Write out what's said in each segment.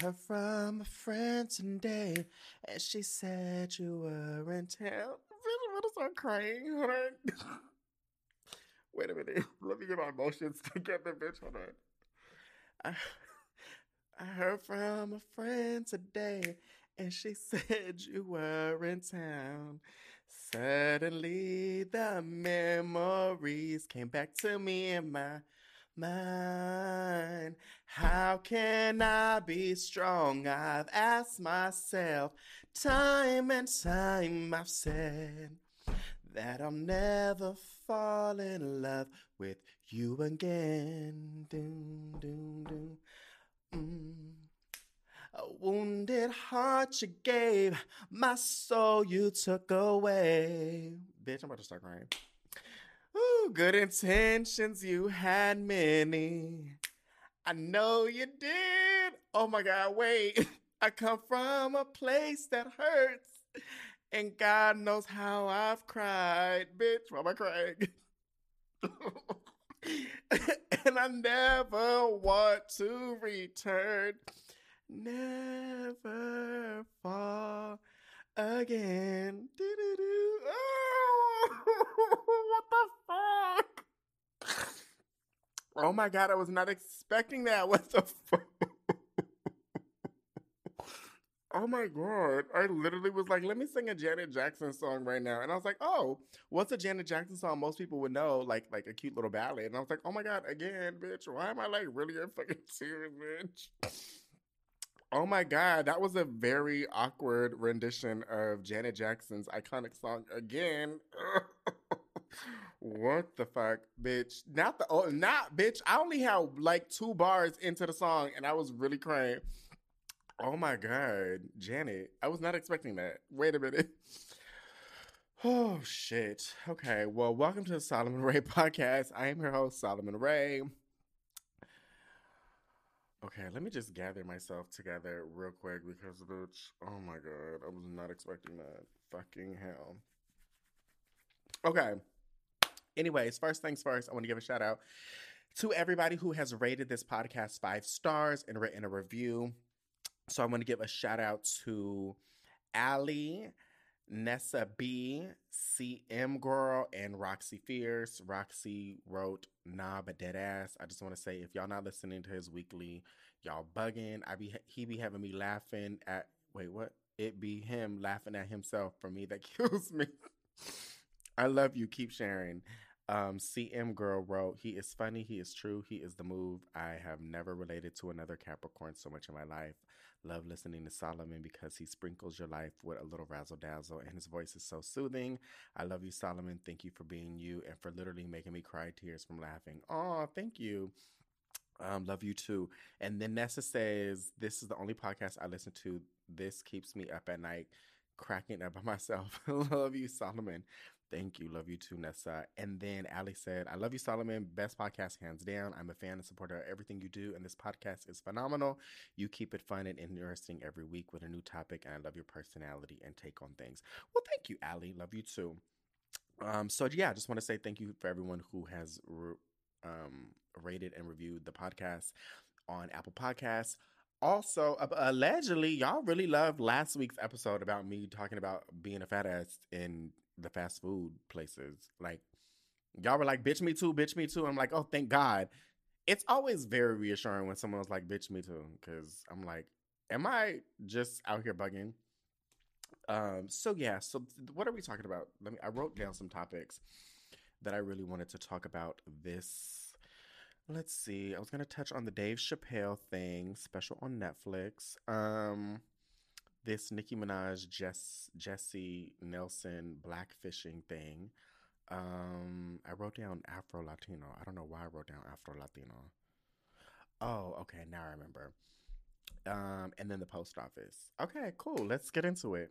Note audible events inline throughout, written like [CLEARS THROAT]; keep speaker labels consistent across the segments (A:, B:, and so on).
A: heard from a friend today, and she said you were in town. I'm gonna start crying. Hold on. [LAUGHS] Wait a minute. [LAUGHS] Let me get my emotions [LAUGHS] together, bitch. Hold on. I, I heard from a friend today, and she said you were in town. Suddenly, the memories came back to me in my mind. How can I be strong? I've asked myself time and time. I've said that I'll never fall in love with you again. Mm. A wounded heart you gave, my soul you took away. Bitch, I'm about to start crying. Ooh, good intentions, you had many. I know you did. Oh my God, wait. [LAUGHS] I come from a place that hurts. And God knows how I've cried. Bitch, why am I crying? [LAUGHS] and I never want to return. Never fall again. Doo-doo-doo. [LAUGHS] Oh, what the fuck? Oh my god, I was not expecting that. [LAUGHS] What the fuck? Oh my god. I literally was like, let me sing a Janet Jackson song right now. And I was like, oh, what's a Janet Jackson song most people would know? Like like a cute little ballad. And I was like, oh my god, again, bitch. Why am I like really in fucking tears, bitch? Oh my god, that was a very awkward rendition of Janet Jackson's iconic song again. [LAUGHS] what the fuck, bitch? Not the oh, not bitch. I only have like two bars into the song and I was really crying. Oh my god, Janet. I was not expecting that. Wait a minute. [SIGHS] Oh shit. Okay. Well, welcome to the Solomon Ray [LAUGHS] podcast. I am your host, Solomon Ray. Okay, let me just gather myself together real quick because bitch, oh my god, I was not expecting that. Fucking hell. Okay. Anyways, first things first, I want to give a shout out to everybody who has rated this podcast five stars and written a review. So I want to give a shout out to Allie, Nessa B, CM Girl, and Roxy Fierce. Roxy wrote Nah but dead ass. I just want to say if y'all not listening to his weekly, y'all bugging. I be he be having me laughing at wait what? It be him laughing at himself for me that [LAUGHS] kills me. I love you. Keep sharing. Um, CM Girl wrote, He is funny, he is true, he is the move. I have never related to another Capricorn so much in my life. Love listening to Solomon because he sprinkles your life with a little razzle dazzle and his voice is so soothing. I love you, Solomon. Thank you for being you and for literally making me cry tears from laughing. Oh, thank you. Um, love you too. And then Nessa says, This is the only podcast I listen to. This keeps me up at night, cracking up by [LAUGHS] myself. love you, Solomon. Thank you. Love you too, Nessa. And then Ali said, I love you, Solomon. Best podcast, hands down. I'm a fan and supporter of everything you do, and this podcast is phenomenal. You keep it fun and interesting every week with a new topic, and I love your personality and take on things. Well, thank you, Ali. Love you too. Um, so yeah, I just want to say thank you for everyone who has re- um, rated and reviewed the podcast on Apple Podcasts. Also, allegedly, y'all really loved last week's episode about me talking about being a fat ass in the fast food places. Like, y'all were like, bitch, me too, bitch, me too. I'm like, oh, thank God. It's always very reassuring when someone was like, bitch, me too. Cause I'm like, am I just out here bugging? Um, so yeah, so what are we talking about? Let me I wrote down some topics that I really wanted to talk about this. Let's see. I was gonna touch on the Dave Chappelle thing, special on Netflix. Um this Nicki Minaj Jess Jesy Nelson blackfishing thing. Um, I wrote down Afro Latino. I don't know why I wrote down Afro Latino. Oh, okay, now I remember. Um, and then the post office. Okay, cool. Let's get into it.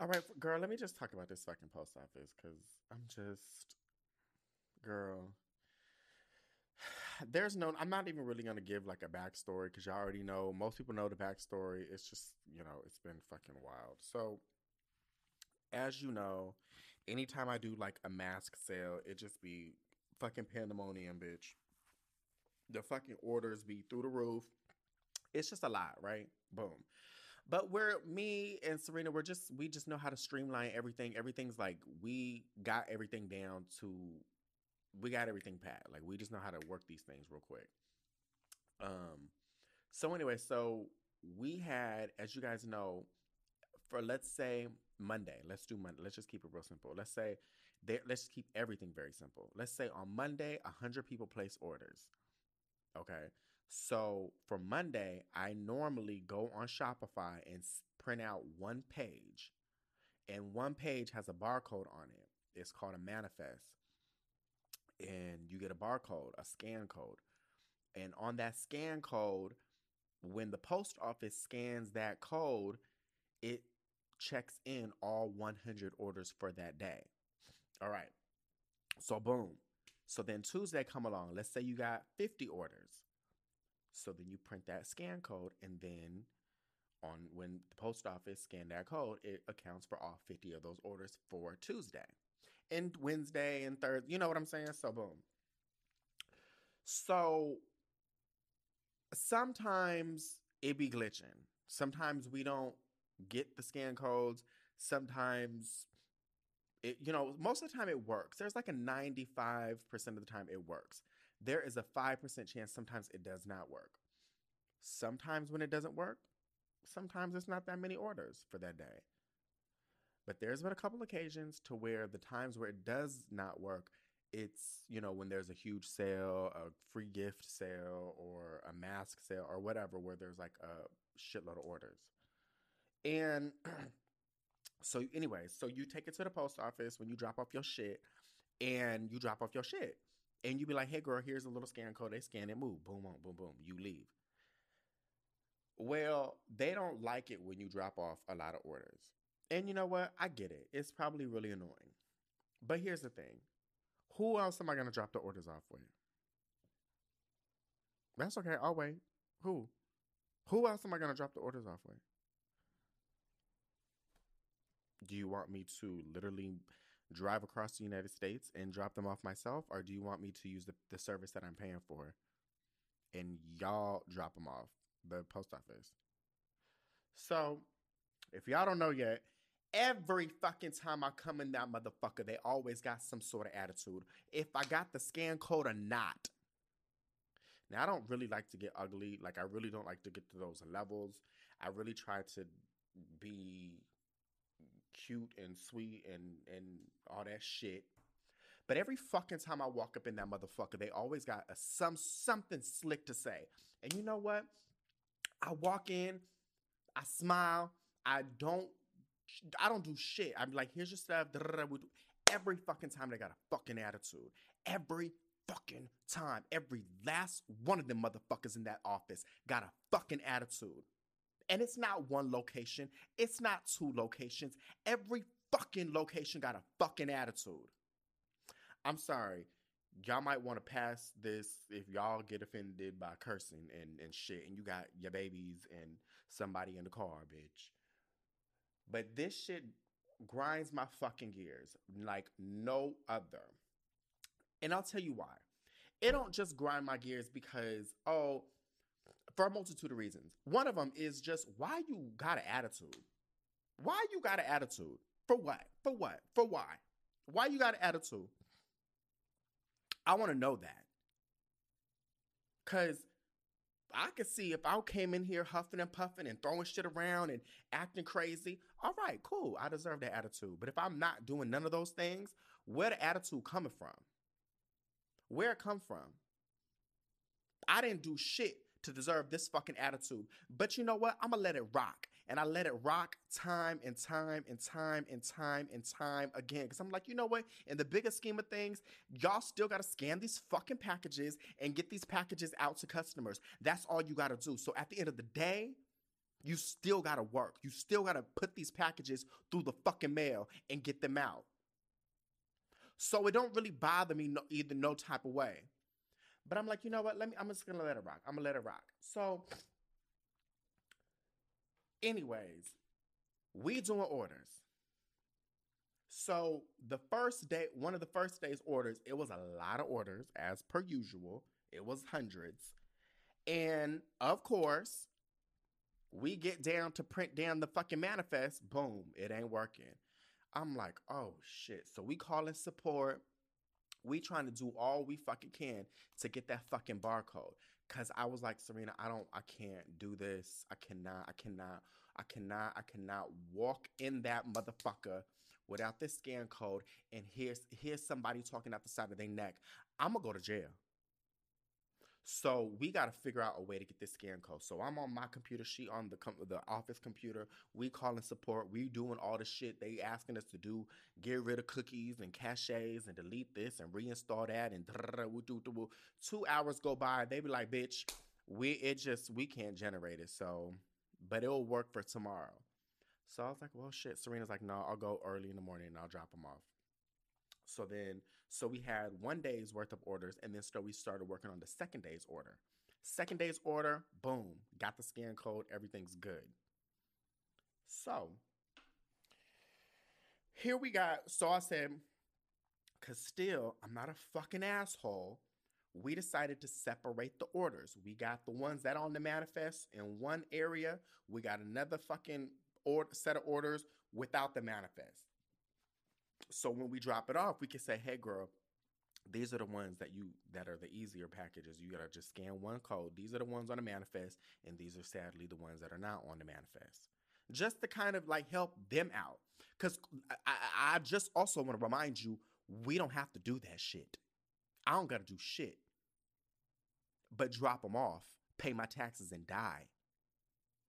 A: All right, girl, let me just talk about this fucking post office because I'm just, girl. [SIGHS] There's no, I'm not even really going to give like a backstory because y'all already know. Most people know the backstory. It's just, you know, it's been fucking wild. So, as you know, anytime I do like a mask sale, it just be fucking pandemonium, bitch. The fucking orders be through the roof. It's just a lot, right? Boom. But we're me and Serena, we're just we just know how to streamline everything. Everything's like we got everything down to we got everything pat. Like we just know how to work these things real quick. Um so anyway, so we had, as you guys know, for let's say Monday, let's do Monday. Let's just keep it real simple. Let's say they, let's keep everything very simple. Let's say on Monday, 100 people place orders. Okay. So for Monday, I normally go on Shopify and print out one page, and one page has a barcode on it. It's called a manifest. And you get a barcode, a scan code. And on that scan code, when the post office scans that code, it checks in all 100 orders for that day. All right. So boom. So then Tuesday come along. Let's say you got 50 orders. So then you print that scan code, and then on when the post office scan that code, it accounts for all 50 of those orders for Tuesday and Wednesday and Thursday. You know what I'm saying? So boom. So sometimes it be glitching. Sometimes we don't get the scan codes. Sometimes it, you know, most of the time it works. There's like a 95% of the time it works there is a 5% chance sometimes it does not work. Sometimes when it doesn't work, sometimes it's not that many orders for that day. But there's been a couple occasions to where the times where it does not work, it's, you know, when there's a huge sale, a free gift sale, or a mask sale, or whatever, where there's like a shitload of orders. And [CLEARS THROAT] so, anyway, so you take it to the post office when you drop off your shit, and you drop off your shit and you be like, "Hey, girl, here's a little scan code. They scan it, move, boom, boom, boom, boom. You leave." Well, they don't like it when you drop off a lot of orders, and you know what? I get it. It's probably really annoying, but here's the thing: who else am I gonna drop the orders off with? That's okay. I'll wait. Who? Who else am I gonna drop the orders off with? Do you want me to literally drive across the United States and drop them off myself, or do you want me to use the, the service that I'm paying for and y'all drop them off the post office? So, if y'all don't know yet, every fucking time I come in that motherfucker, they always got some sort of attitude. If I got the scan code or not. Now, I don't really like to get ugly. Like, I really don't like to get to those levels. I really try to be cute and sweet and and all that shit. But every fucking time I walk up in that motherfucker, they always got a, some something slick to say. And you know what? I walk in, I smile, I don't I don't do shit. I'm like, here's your stuff. Every fucking time they got a fucking attitude. Every fucking time. Every last one of them motherfuckers in that office got a fucking attitude. And it's not one location, it's not two locations. Every fucking location got a fucking attitude. I'm sorry. Y'all might want to pass this if y'all get offended by cursing and, and shit, and you got your babies and somebody in the car, bitch. But this shit grinds my fucking gears like no other. And I'll tell you why. It don't just grind my gears because, oh, for a multitude of reasons. One of them is just why you got an attitude. Why you got an attitude? For what? For what? For why? Why you got an attitude? I want to know that. Cause I could see if I came in here huffing and puffing and throwing shit around and acting crazy. All right, cool. I deserve that attitude. But if I'm not doing none of those things, where the attitude coming from? Where it come from? I didn't do shit to deserve this fucking attitude. But you know what? I'm gonna let it rock. And I let it rock time and time and time and time and time again. Cause I'm like, you know what? In the bigger scheme of things, y'all still gotta scan these fucking packages and get these packages out to customers. That's all you gotta do. So at the end of the day, you still gotta work. You still gotta put these packages through the fucking mail and get them out. So it don't really bother me no, either no type of way. But I'm like, you know what? Let me. I'm just gonna let it rock. I'm gonna let it rock. So, anyways, we doing orders. So the first day, one of the first day's orders, it was a lot of orders as per usual. It was hundreds, and of course, we get down to print down the fucking manifest. Boom, it ain't working. I'm like, oh shit. So we calling support we trying to do all we fucking can to get that fucking barcode. Cause I was like, Serena, I don't, I can't do this. I cannot, I cannot, I cannot, I cannot walk in that motherfucker without this scan code and here's here's somebody talking out the side of their neck. I'm gonna go to jail. So we got to figure out a way to get this scan code. So I'm on my computer, she on the com- the office computer. We calling support. We doing all the shit they asking us to do. Get rid of cookies and caches and delete this and reinstall that and two hours go by. They be like, bitch, we it just we can't generate it. So, but it'll work for tomorrow. So I was like, well, shit. Serena's like, no, I'll go early in the morning and I'll drop them off. So then, so we had one day's worth of orders, and then so we started working on the second day's order. Second day's order, boom, got the scan code, everything's good. So here we got, so I said, because still, I'm not a fucking asshole. We decided to separate the orders. We got the ones that on the manifest in one area. We got another fucking order, set of orders without the manifest. So when we drop it off, we can say, "Hey, girl, these are the ones that you that are the easier packages. You gotta just scan one code. These are the ones on the manifest, and these are sadly the ones that are not on the manifest. Just to kind of like help them out. Cause uh, I, I just also want to remind you, we don't have to do that shit. I don't gotta do shit, but drop them off, pay my taxes, and die.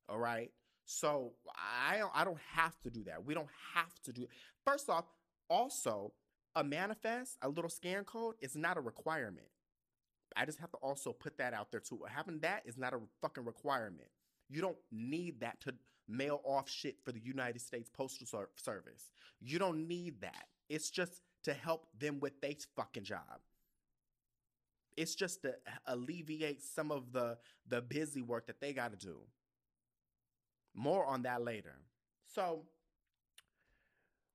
A: All right. So I don't, I don't have to do that. We don't have to do. it. First off, also, a manifest, a little scan code, is not a requirement. I just have to also put that out there too. Having that is not a fucking requirement. You don't need that to mail off shit for the United States Postal Service. You don't need that. It's just to help them with their fucking job. It's just to alleviate some of the the busy work that they got to do. More on that later. So,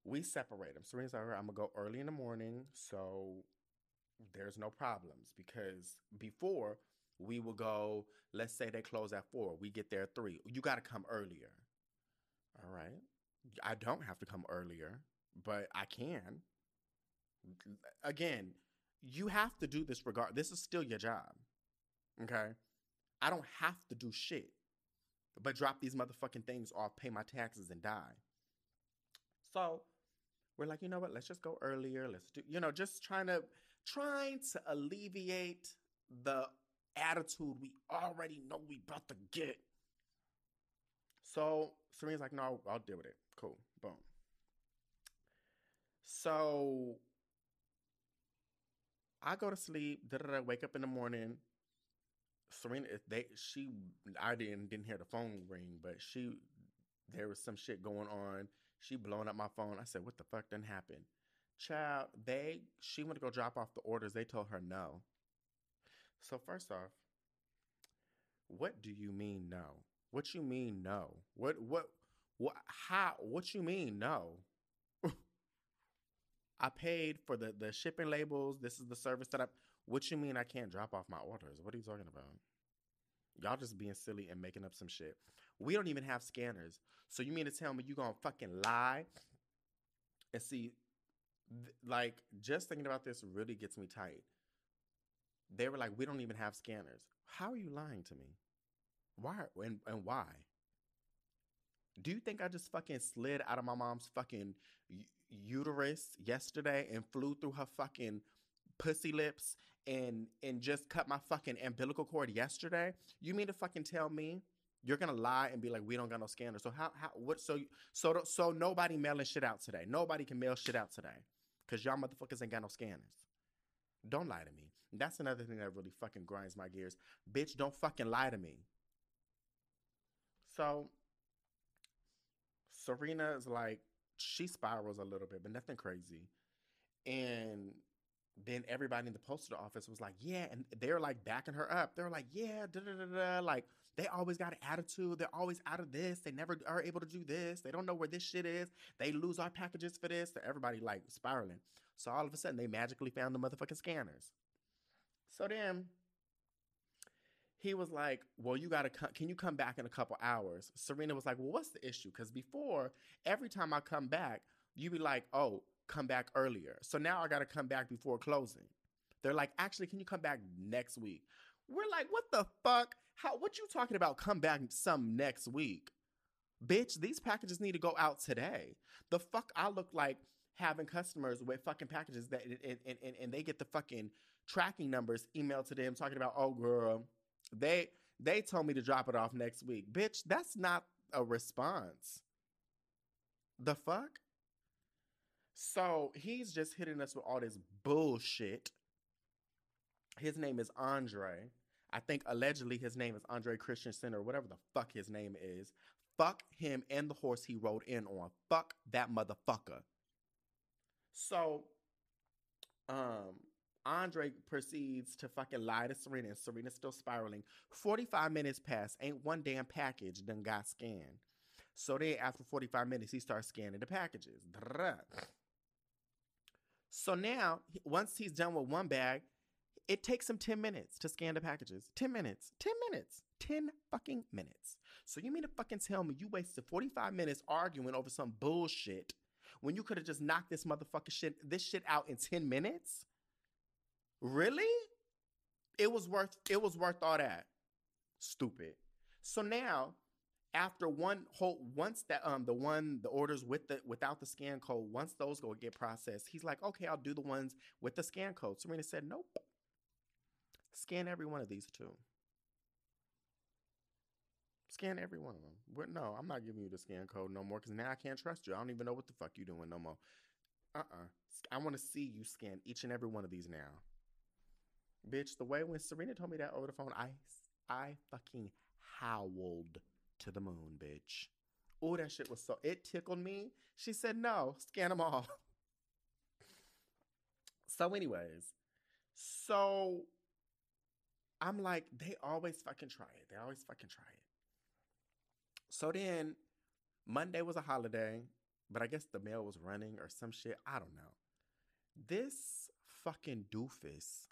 A: we separate them. Serena's like, I'm gonna go early in the morning, so there's no problems because before we will go, let's say they close at four, we get there at three. You got to come earlier. All right. I don't have to come earlier, but I can. Again, you have to do this regard. This is still your job. Okay. I don't have to do shit, but drop these motherfucking things off, pay my taxes, and die. So we're like, you know what? Let's just go earlier. Let's do, you know, just trying to trying to alleviate the attitude we already know we about to get. So Serena's like, no, I'll deal with it. Cool. Boom. So I go to sleep, da da da, wake up in the morning. Serena, if they she I didn't didn't hear the phone ring, but she there was some shit going on she blowing up my phone. I said, "What the fuck done happened?" Child, they she went to go drop off the orders. They told her no. So first off, what do you mean no? What you mean no? What what what how what you mean no? [LAUGHS] I paid for the the shipping labels. This is the service that I what you mean I can't drop off my orders? What are you talking about? Y'all just being silly and making up some shit. We don't even have scanners. So you mean to tell me you gonna fucking lie? And see, th- like just thinking about this really gets me tight. They were like, we don't even have scanners. How are you lying to me? Why and, and why? Do you think I just fucking slid out of my mom's fucking uterus yesterday and flew through her fucking pussy lips and and just cut my fucking umbilical cord yesterday? You mean to fucking tell me you're gonna lie and be like, we don't got no scanner? So how how what so so so nobody mailing shit out today? Nobody can mail shit out today because y'all motherfuckers ain't got no scanners. Don't lie to me. That's another thing that really fucking grinds my gears. Bitch, don't fucking lie to me. So Serena is like, she spirals a little bit, but nothing crazy. And then everybody in the postal office was like, yeah, and they're like backing her up. They're like, yeah, da da da da. Like they always got an attitude. They're always out of this. They never are able to do this. They don't know where this shit is. They lose our packages for this. So everybody like spiraling. So all of a sudden they magically found the motherfucking scanners. So then he was like, "Well, you gotta. Can you come back in a couple hours?" Serena was like, "Well, what's the issue? Because before, every time I come back, you be like, oh, come back earlier. So now I gotta come back before closing." They're like, "Actually, can you come back next week?" We're like, "What the fuck? How? What you talking about? Come back some next week, bitch? These packages need to go out today. The fuck I look like." having customers with fucking packages that and, and, and, and they get the fucking tracking numbers emailed to them talking about, oh girl, they they told me to drop it off next week. Bitch, that's not a response. The fuck? So he's just hitting us with all this bullshit. His name is Andre. I think allegedly his name is Andre Christensen or whatever the fuck his name is. Fuck him and the horse he rode in on. Fuck that motherfucker. So, um, Andre proceeds to fucking lie to Serena, and Serena's still spiraling. 45 minutes pass, ain't one damn package done got scanned. So then, after 45 minutes, he starts scanning the packages. So now, once he's done with one bag, it takes them 10 minutes to scan the packages. 10 minutes. 10 minutes. 10 fucking minutes. So you mean to fucking tell me you wasted 45 minutes arguing over some bullshit when you could have just knocked this motherfucker shit, this shit out in 10 minutes? Really? It was worth it was worth all that. Stupid. So now, after one whole once that um the one the orders with the without the scan code, once those go get processed, he's like, okay, I'll do the ones with the scan code. Serena said, Nope. Scan every one of these two. Scan every one of them. But no, I'm not giving you the scan code no more because now I can't trust you. I don't even know what the fuck you're doing no more. Uh uh-uh. uh I want to see you scan each and every one of these now. Bitch, the way when Serena told me that over the phone, I I fucking howled to the moon, bitch. Oh, that shit was so it tickled me. She said, "No, scan them all." [LAUGHS] so, anyways, so I'm like, they always fucking try it. They always fucking try it. So then Monday was a holiday, but I guess the mail was running or some shit. I don't know. This fucking doofus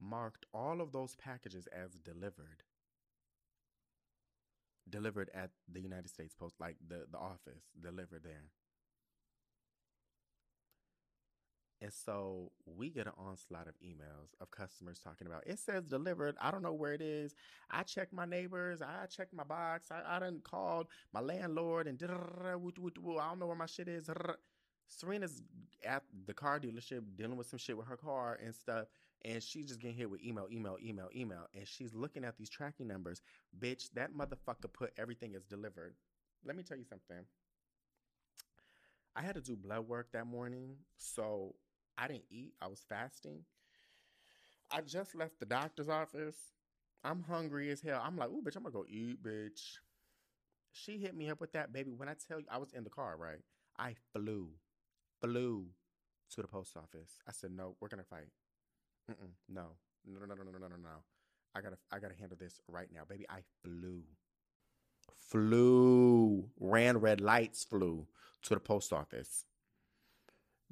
A: marked all of those packages as delivered. Delivered at the United States Post, like the, the office, delivered there. And so we get an onslaught of emails of customers talking about it says delivered. I don't know where it is. I checked my neighbors. I checked my box. I, I done called my landlord and I don't know where my shit is. Serena's at the car dealership dealing with some shit with her car and stuff and she's just getting hit with email, email, email, email, and she's looking at these tracking numbers. Bitch, that motherfucker put everything as delivered. Let me tell you something. I had to do blood work that morning, so I didn't eat. I was fasting. I just left the doctor's office. I'm hungry as hell. I'm like, ooh, bitch, I'm gonna go eat, bitch. She hit me up with that, baby. When I tell you, I was in the car, right? I flew, flew to the post office. I said, no, we're gonna fight. Mm-mm, no, no, no, no, no, no, no, no. I gotta, I gotta handle this right now, baby. I flew, flew, ran red lights, flew to the post office.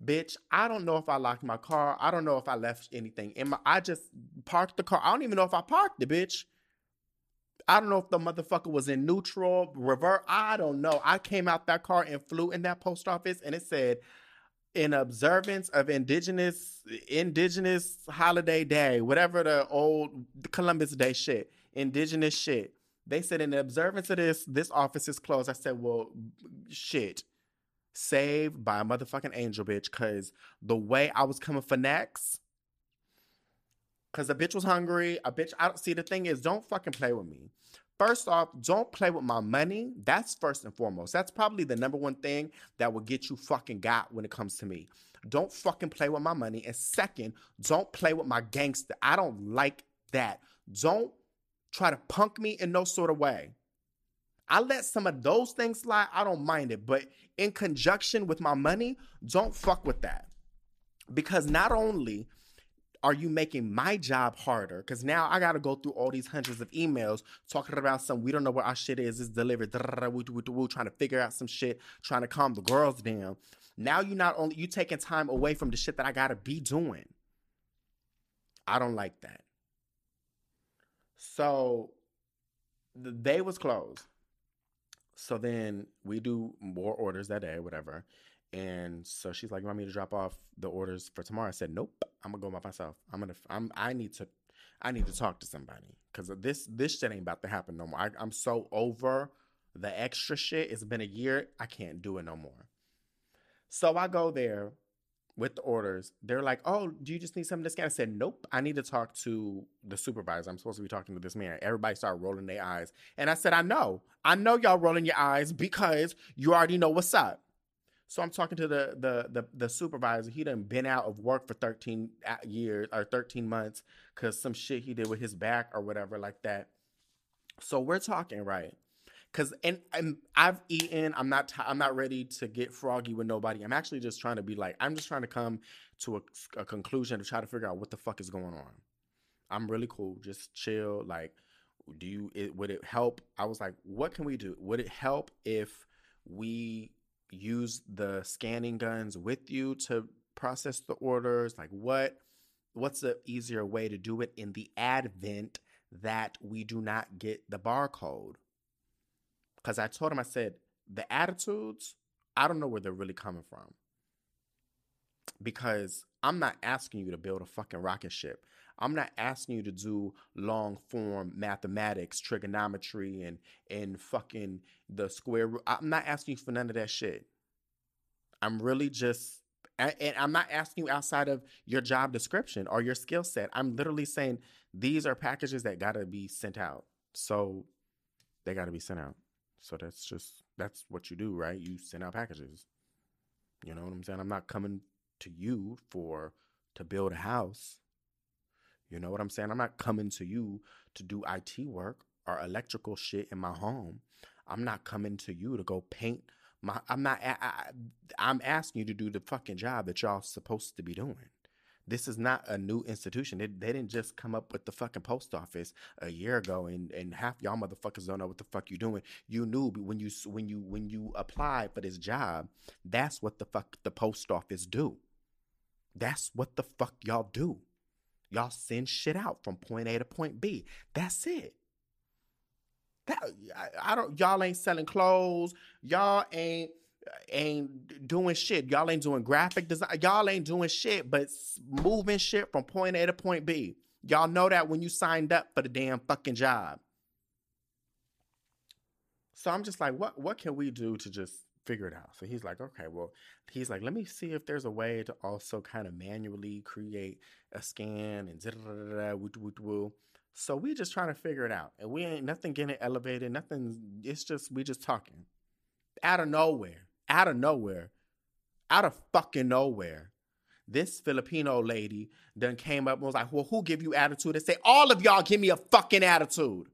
A: Bitch, I don't know if I locked my car. I don't know if I left anything in my. I just parked the car. I don't even know if I parked the bitch. I don't know if the motherfucker was in neutral, revert. I don't know. I came out that car and flew in that post office, and it said in observance of indigenous indigenous holiday day, whatever the old Columbus Day shit, indigenous shit. They said, in observance of this, this office is closed. I said, well, shit. Saved by a motherfucking angel, bitch, because the way I was coming for next, because the bitch was hungry. A bitch, I don't see the thing is, don't fucking play with me. First off, don't play with my money. That's first and foremost. That's probably the number one thing that will get you fucking got when it comes to me. Don't fucking play with my money. And second, don't play with my gangster. I don't like that. Don't try to punk me in no sort of way. I let some of those things slide. I don't mind it. But in conjunction with my money, don't fuck with that. Because not only are you making my job harder? Because now I got to go through all these hundreds of emails talking about some, we don't know where our shit is, it's delivered, trying to figure out some shit, trying to calm the girls down. Now you not only, you taking time away from the shit that I got to be doing. I don't like that. So the day was closed. So then we do more orders that day, whatever. And so she's like, "You want me to drop off the orders for tomorrow?" I said, "Nope, I'm gonna go by myself. I'm gonna, I'm, I need to, I need to talk to somebody because this, this shit ain't about to happen no more. I, I'm so over the extra shit. It's been a year. I can't do it no more. So I go there with the orders. They're like, "Oh, do you just need something to scan?" I said, "Nope. I need to talk to the supervisor. I'm supposed to be talking to this man." Everybody started rolling their eyes, and I said, "I know. I know y'all rolling your eyes because you already know what's up." So I'm talking to the the the, the supervisor. He done been out of work for 13 uh, years or 13 months because some shit he did with his back or whatever like that. So we're talking right. Cause and, and I've eaten. I'm not. T- I'm not ready to get froggy with nobody. I'm actually just trying to be like. I'm just trying to come to a, a conclusion to try to figure out what the fuck is going on. I'm really cool. Just chill. Like, do you? It, would it help? I was like, what can we do? Would it help if we use the scanning guns with you to process the orders? Like what what's the easier way to do it in the advent that we do not get the barcode? Cuz I told him I said the attitudes, I don't know where they're really coming from. Because I'm not asking you to build a fucking rocket ship. I'm not asking you to do long form mathematics, trigonometry, and and fucking the square root. I'm not asking you for none of that shit. I'm really just and I'm not asking you outside of your job description or your skill set. I'm literally saying these are packages that gotta be sent out. So they gotta be sent out. So that's just that's what you do, right? You send out packages. You know what I'm saying? I'm not coming to you for to build a house. You know what I'm saying? I'm not coming to you to do IT work or electrical shit in my home. I'm not coming to you to go paint my. I'm not. I, am asking you to do the fucking job that y'all supposed to be doing. This is not a new institution. They, didn't just come up with the fucking post office a year ago, and, and half y'all motherfuckers don't know what the fuck you're doing. You knew when you when you when you applied for this job. That's what the fuck the post office do. That's what the fuck y'all do. Y'all send shit out from point A to point B. That's it. That I, I don't y'all ain't selling clothes. Y'all ain't ain't doing shit. Y'all ain't doing graphic design. Y'all ain't doing shit but moving shit from point A to point B. Y'all know that when you signed up for the damn fucking job. So I'm just like, what what can we do to just figure it out. So he's like, okay, well, he's like, let me see if there's a way to also kind of manually create a scan and da da da da So we just trying to figure it out, and we ain't nothing getting elevated, nothing. It's just we just talking out of nowhere, out of nowhere, out of fucking nowhere. This Filipino lady then came up and was like, well, who give you attitude? And say, all of y'all give me a fucking attitude.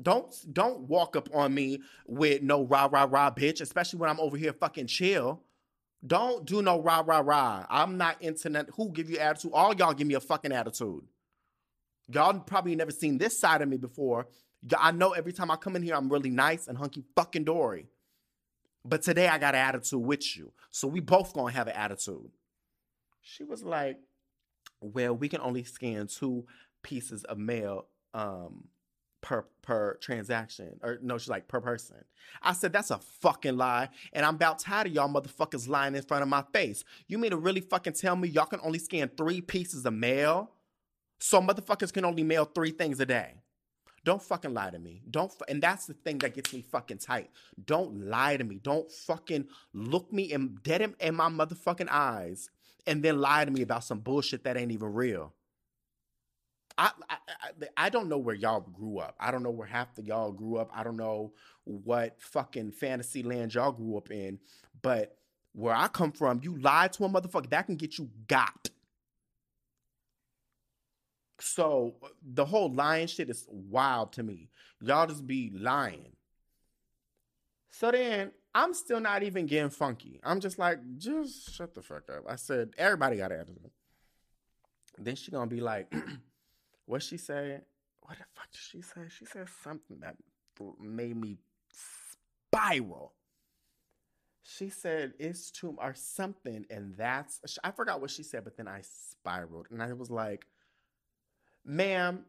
A: Don't don't walk up on me with no rah rah rah bitch, especially when I'm over here fucking chill. Don't do no rah rah rah. I'm not internet. Who give you attitude? All y'all give me a fucking attitude. Y'all probably never seen this side of me before. I know every time I come in here, I'm really nice and hunky fucking dory. But today I got an attitude with you. So we both gonna have an attitude. She was like, Well, we can only scan two pieces of mail um per per transaction or no she's like per person i said that's a fucking lie and i'm about tired of y'all motherfuckers lying in front of my face you mean to really fucking tell me y'all can only scan three pieces of mail so motherfuckers can only mail three things a day Don't fucking lie to me. Don't, and that's the thing that gets me fucking tight. Don't lie to me. Don't fucking look me in dead in, in my motherfucking eyes and then lie to me about some bullshit that ain't even real. I, I, I don't know where y'all grew up. I don't know where half the y'all grew up. I don't know what fucking fantasy land y'all grew up in. But where I come from, you lie to a motherfucker, that can get you got. So the whole lying shit is wild to me. Y'all just be lying. So then I'm still not even getting funky. I'm just like, just shut the fuck up. I said, everybody got an attitude. Then she gonna be like, [CLEARS THROAT] what she say? What the fuck did she say? She said something that made me spiral. She said it's too or something, and that's I forgot what she said, but then I spiraled, and I was like, ma'am,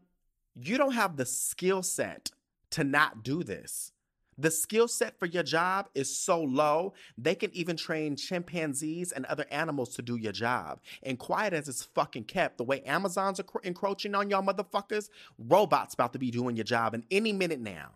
A: you don't have the skill set to not do this. The skill set for your job is so low, they can even train chimpanzees and other animals to do your job. And quiet as it's fucking kept, the way Amazon's encroaching on y'all motherfuckers, robots about to be doing your job in any minute now.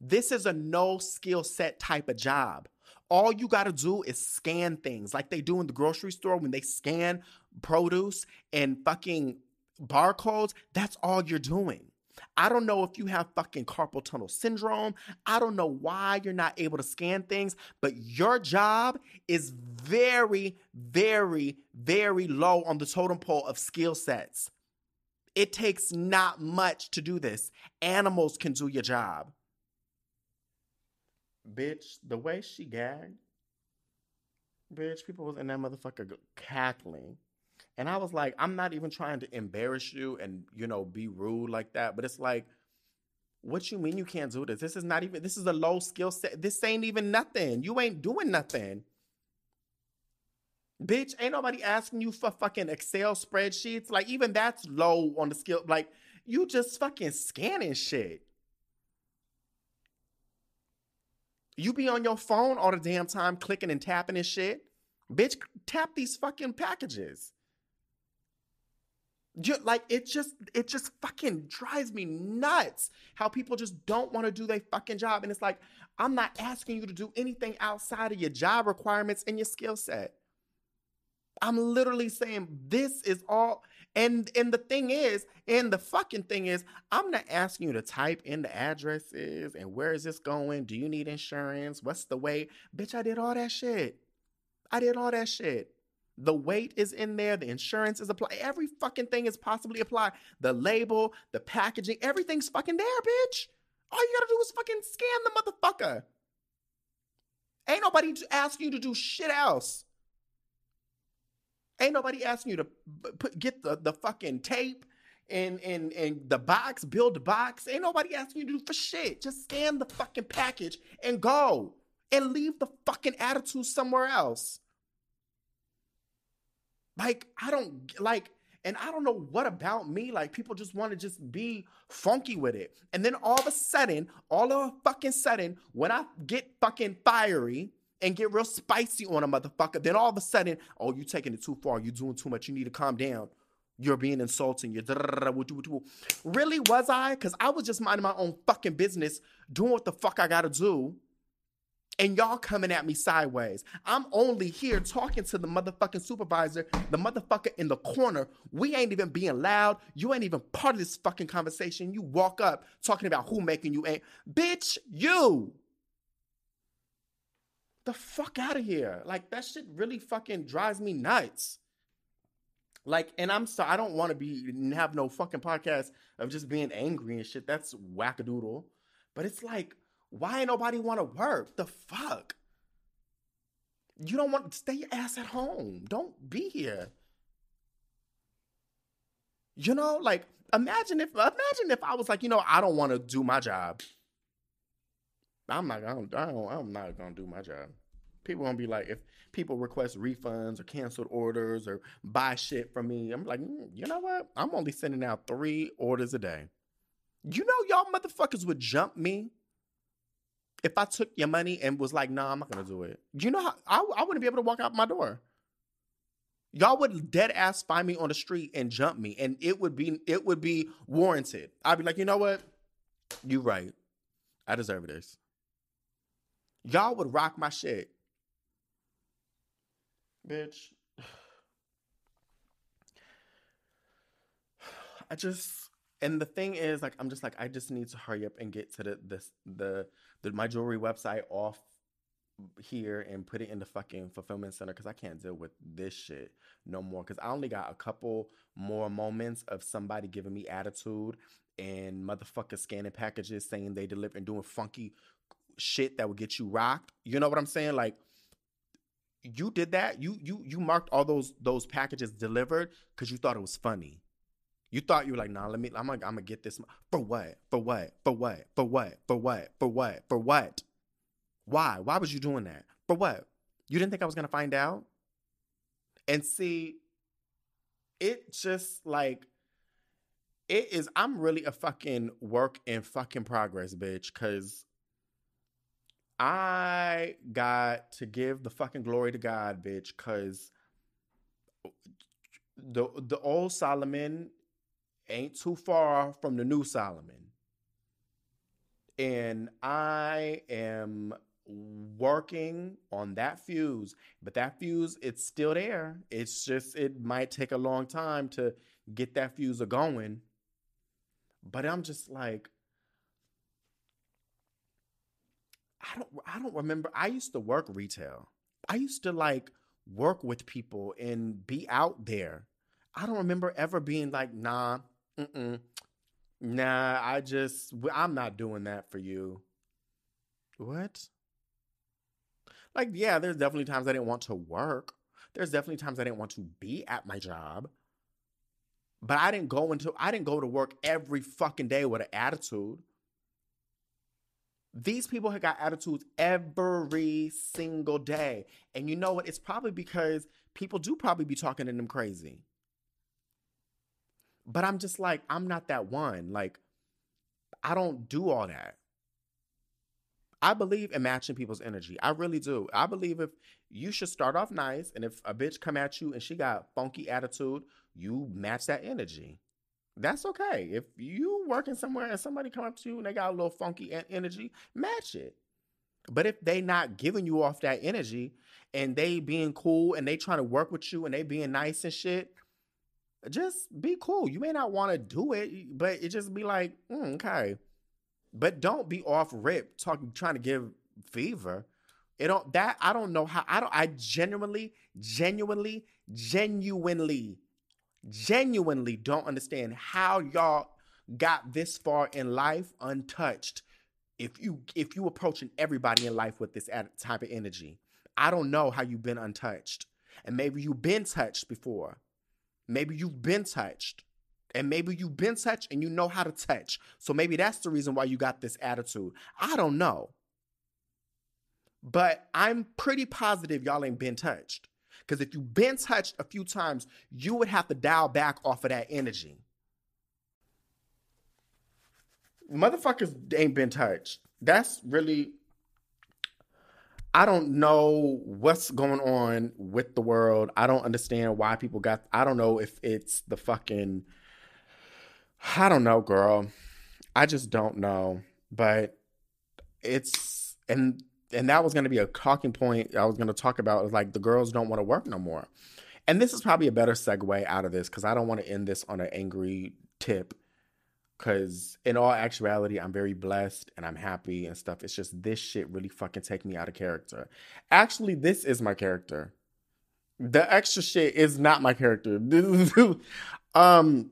A: This is a no skill set type of job. All you got to do is scan things like they do in the grocery store when they scan produce and fucking barcodes. That's all you're doing. I don't know if you have fucking carpal tunnel syndrome. I don't know why you're not able to scan things, but your job is very, very, very low on the totem pole of skill sets. It takes not much to do this. Animals can do your job. Bitch, the way she gagged, bitch, people was in that motherfucker cackling. And I was like, I'm not even trying to embarrass you and, you know, be rude like that. But it's like, what you mean you can't do this? This is not even, this is a low skill set. This ain't even nothing. You ain't doing nothing. Bitch, ain't nobody asking you for fucking Excel spreadsheets. Like, even that's low on the skill. Like, you just fucking scanning shit. You be on your phone all the damn time clicking and tapping and shit. Bitch, tap these fucking packages like it just it just fucking drives me nuts how people just don't want to do their fucking job and it's like i'm not asking you to do anything outside of your job requirements and your skill set. I'm literally saying this is all and and the thing is and the fucking thing is i'm not asking you to type in the addresses and where is this going do you need insurance what's the way? Bitch i did all that shit. I did all that shit the weight is in there, the insurance is applied, every fucking thing is possibly applied. The label, the packaging, everything's fucking there, bitch. All you gotta do is fucking scan the motherfucker. Ain't nobody asking you to do shit else. Ain't nobody asking you to put, get the, the fucking tape and, and, and the box, build the box. Ain't nobody asking you to do for shit. Just scan the fucking package and go. And leave the fucking attitude somewhere else. Like, I don't like, and I don't know what about me. Like, people just want to just be funky with it. And then all of a sudden, all of a fucking sudden, when I get fucking fiery and get real spicy on a motherfucker, then all of a sudden, oh, you taking it too far. You're doing too much. You need to calm down. You're being insulting. You're really was I? Because I was just minding my own fucking business, doing what the fuck I gotta do and y'all coming at me sideways. I'm only here talking to the motherfucking supervisor, the motherfucker in the corner. We ain't even being loud. You ain't even part of this fucking conversation. You walk up talking about who making you ain't. Bitch, you. The fuck out of here. Like that shit really fucking drives me nuts. Like, and I'm sorry, I don't want to be have no fucking podcast of just being angry and shit. That's wackadoodle. But it's like, why ain't nobody want to work? The fuck? You don't want to stay your ass at home. Don't be here. You know, like imagine if imagine if I was like, you know, I don't want to do my job. I'm not gonna I don't, I'm not gonna do my job. People gonna be like, if people request refunds or canceled orders or buy shit from me, I'm like, mm, you know what? I'm only sending out three orders a day. You know, y'all motherfuckers would jump me if I took your money and was like, nah, I'm not gonna do it, you know how I, I wouldn't be able to walk out my door. Y'all would dead ass find me on the street and jump me, and it would be it would be warranted. I'd be like, you know what? You right. I deserve this. Y'all would rock my shit. Bitch. [SIGHS] I just and the thing is like I'm just like I just need to hurry up and get to the this the the my jewelry website off here and put it in the fucking fulfillment center because I can't deal with this shit no more. Because I only got a couple more moments of somebody giving me attitude and motherfuckers scanning packages saying they deliver and doing funky shit that would get you rocked. You know what I'm saying? Like you did that. You you you marked all those those packages delivered because you thought it was funny. You thought you were like, nah, let me. I'm gonna, I'm gonna get this for what? For what? For what? For what? For what? For what? For what? Why? Why was you doing that? For what? You didn't think I was gonna find out? And see, it just like it is. I'm really a fucking work in fucking progress, bitch. Cause I got to give the fucking glory to God, bitch. Cause the the old Solomon ain't too far from the new Solomon. And I am working on that fuse, but that fuse, it's still there. It's just, it might take a long time to get that fuse going. But I'm just like, I don't, I don't remember. I used to work retail. I used to like work with people and be out there. I don't remember ever being like, nah, Mm-mm. Nah, I just I'm not doing that for you. What? Like, yeah, there's definitely times I didn't want to work. There's definitely times I didn't want to be at my job. But I didn't go into I didn't go to work every fucking day with an attitude. These people have got attitudes every single day. And you know what? It's probably because people do probably be talking to them crazy. But I'm just like, I'm not that one. Like, I don't do all that. I believe in matching people's energy. I really do. I believe if you should start off nice, and if a bitch come at you and she got funky attitude, you match that energy. That's okay. If you working somewhere and somebody come up to you and they got a little funky energy, match it. But if they not giving you off that energy and they being cool and they trying to work with you and they being nice and shit, just be cool. You may not want to do it, but it just be like, mm, okay. But don't be off rip talking, trying to give fever. It don't that I don't know how I don't I genuinely, genuinely, genuinely, genuinely don't understand how y'all got this far in life untouched. If you if you approaching everybody in life with this type of energy, I don't know how you've been untouched, and maybe you've been touched before Maybe you've been touched. And maybe you've been touched and you know how to touch. So maybe that's the reason why you got this attitude. I don't know. But I'm pretty positive y'all ain't been touched. Because if you've been touched a few times, you would have to dial back off of that energy. Motherfuckers ain't been touched. That's really I don't know what's going on with the world. I don't understand why people got I don't know if it's the fucking I don't know, girl. I just don't know. But it's and and that was going to be a talking point I was going to talk about like the girls don't want to work no more. And this is probably a better segue out of this cuz I don't want to end this on an angry tip Cause in all actuality, I'm very blessed and I'm happy and stuff. It's just this shit really fucking take me out of character. Actually, this is my character. The extra shit is not my character. [LAUGHS] um,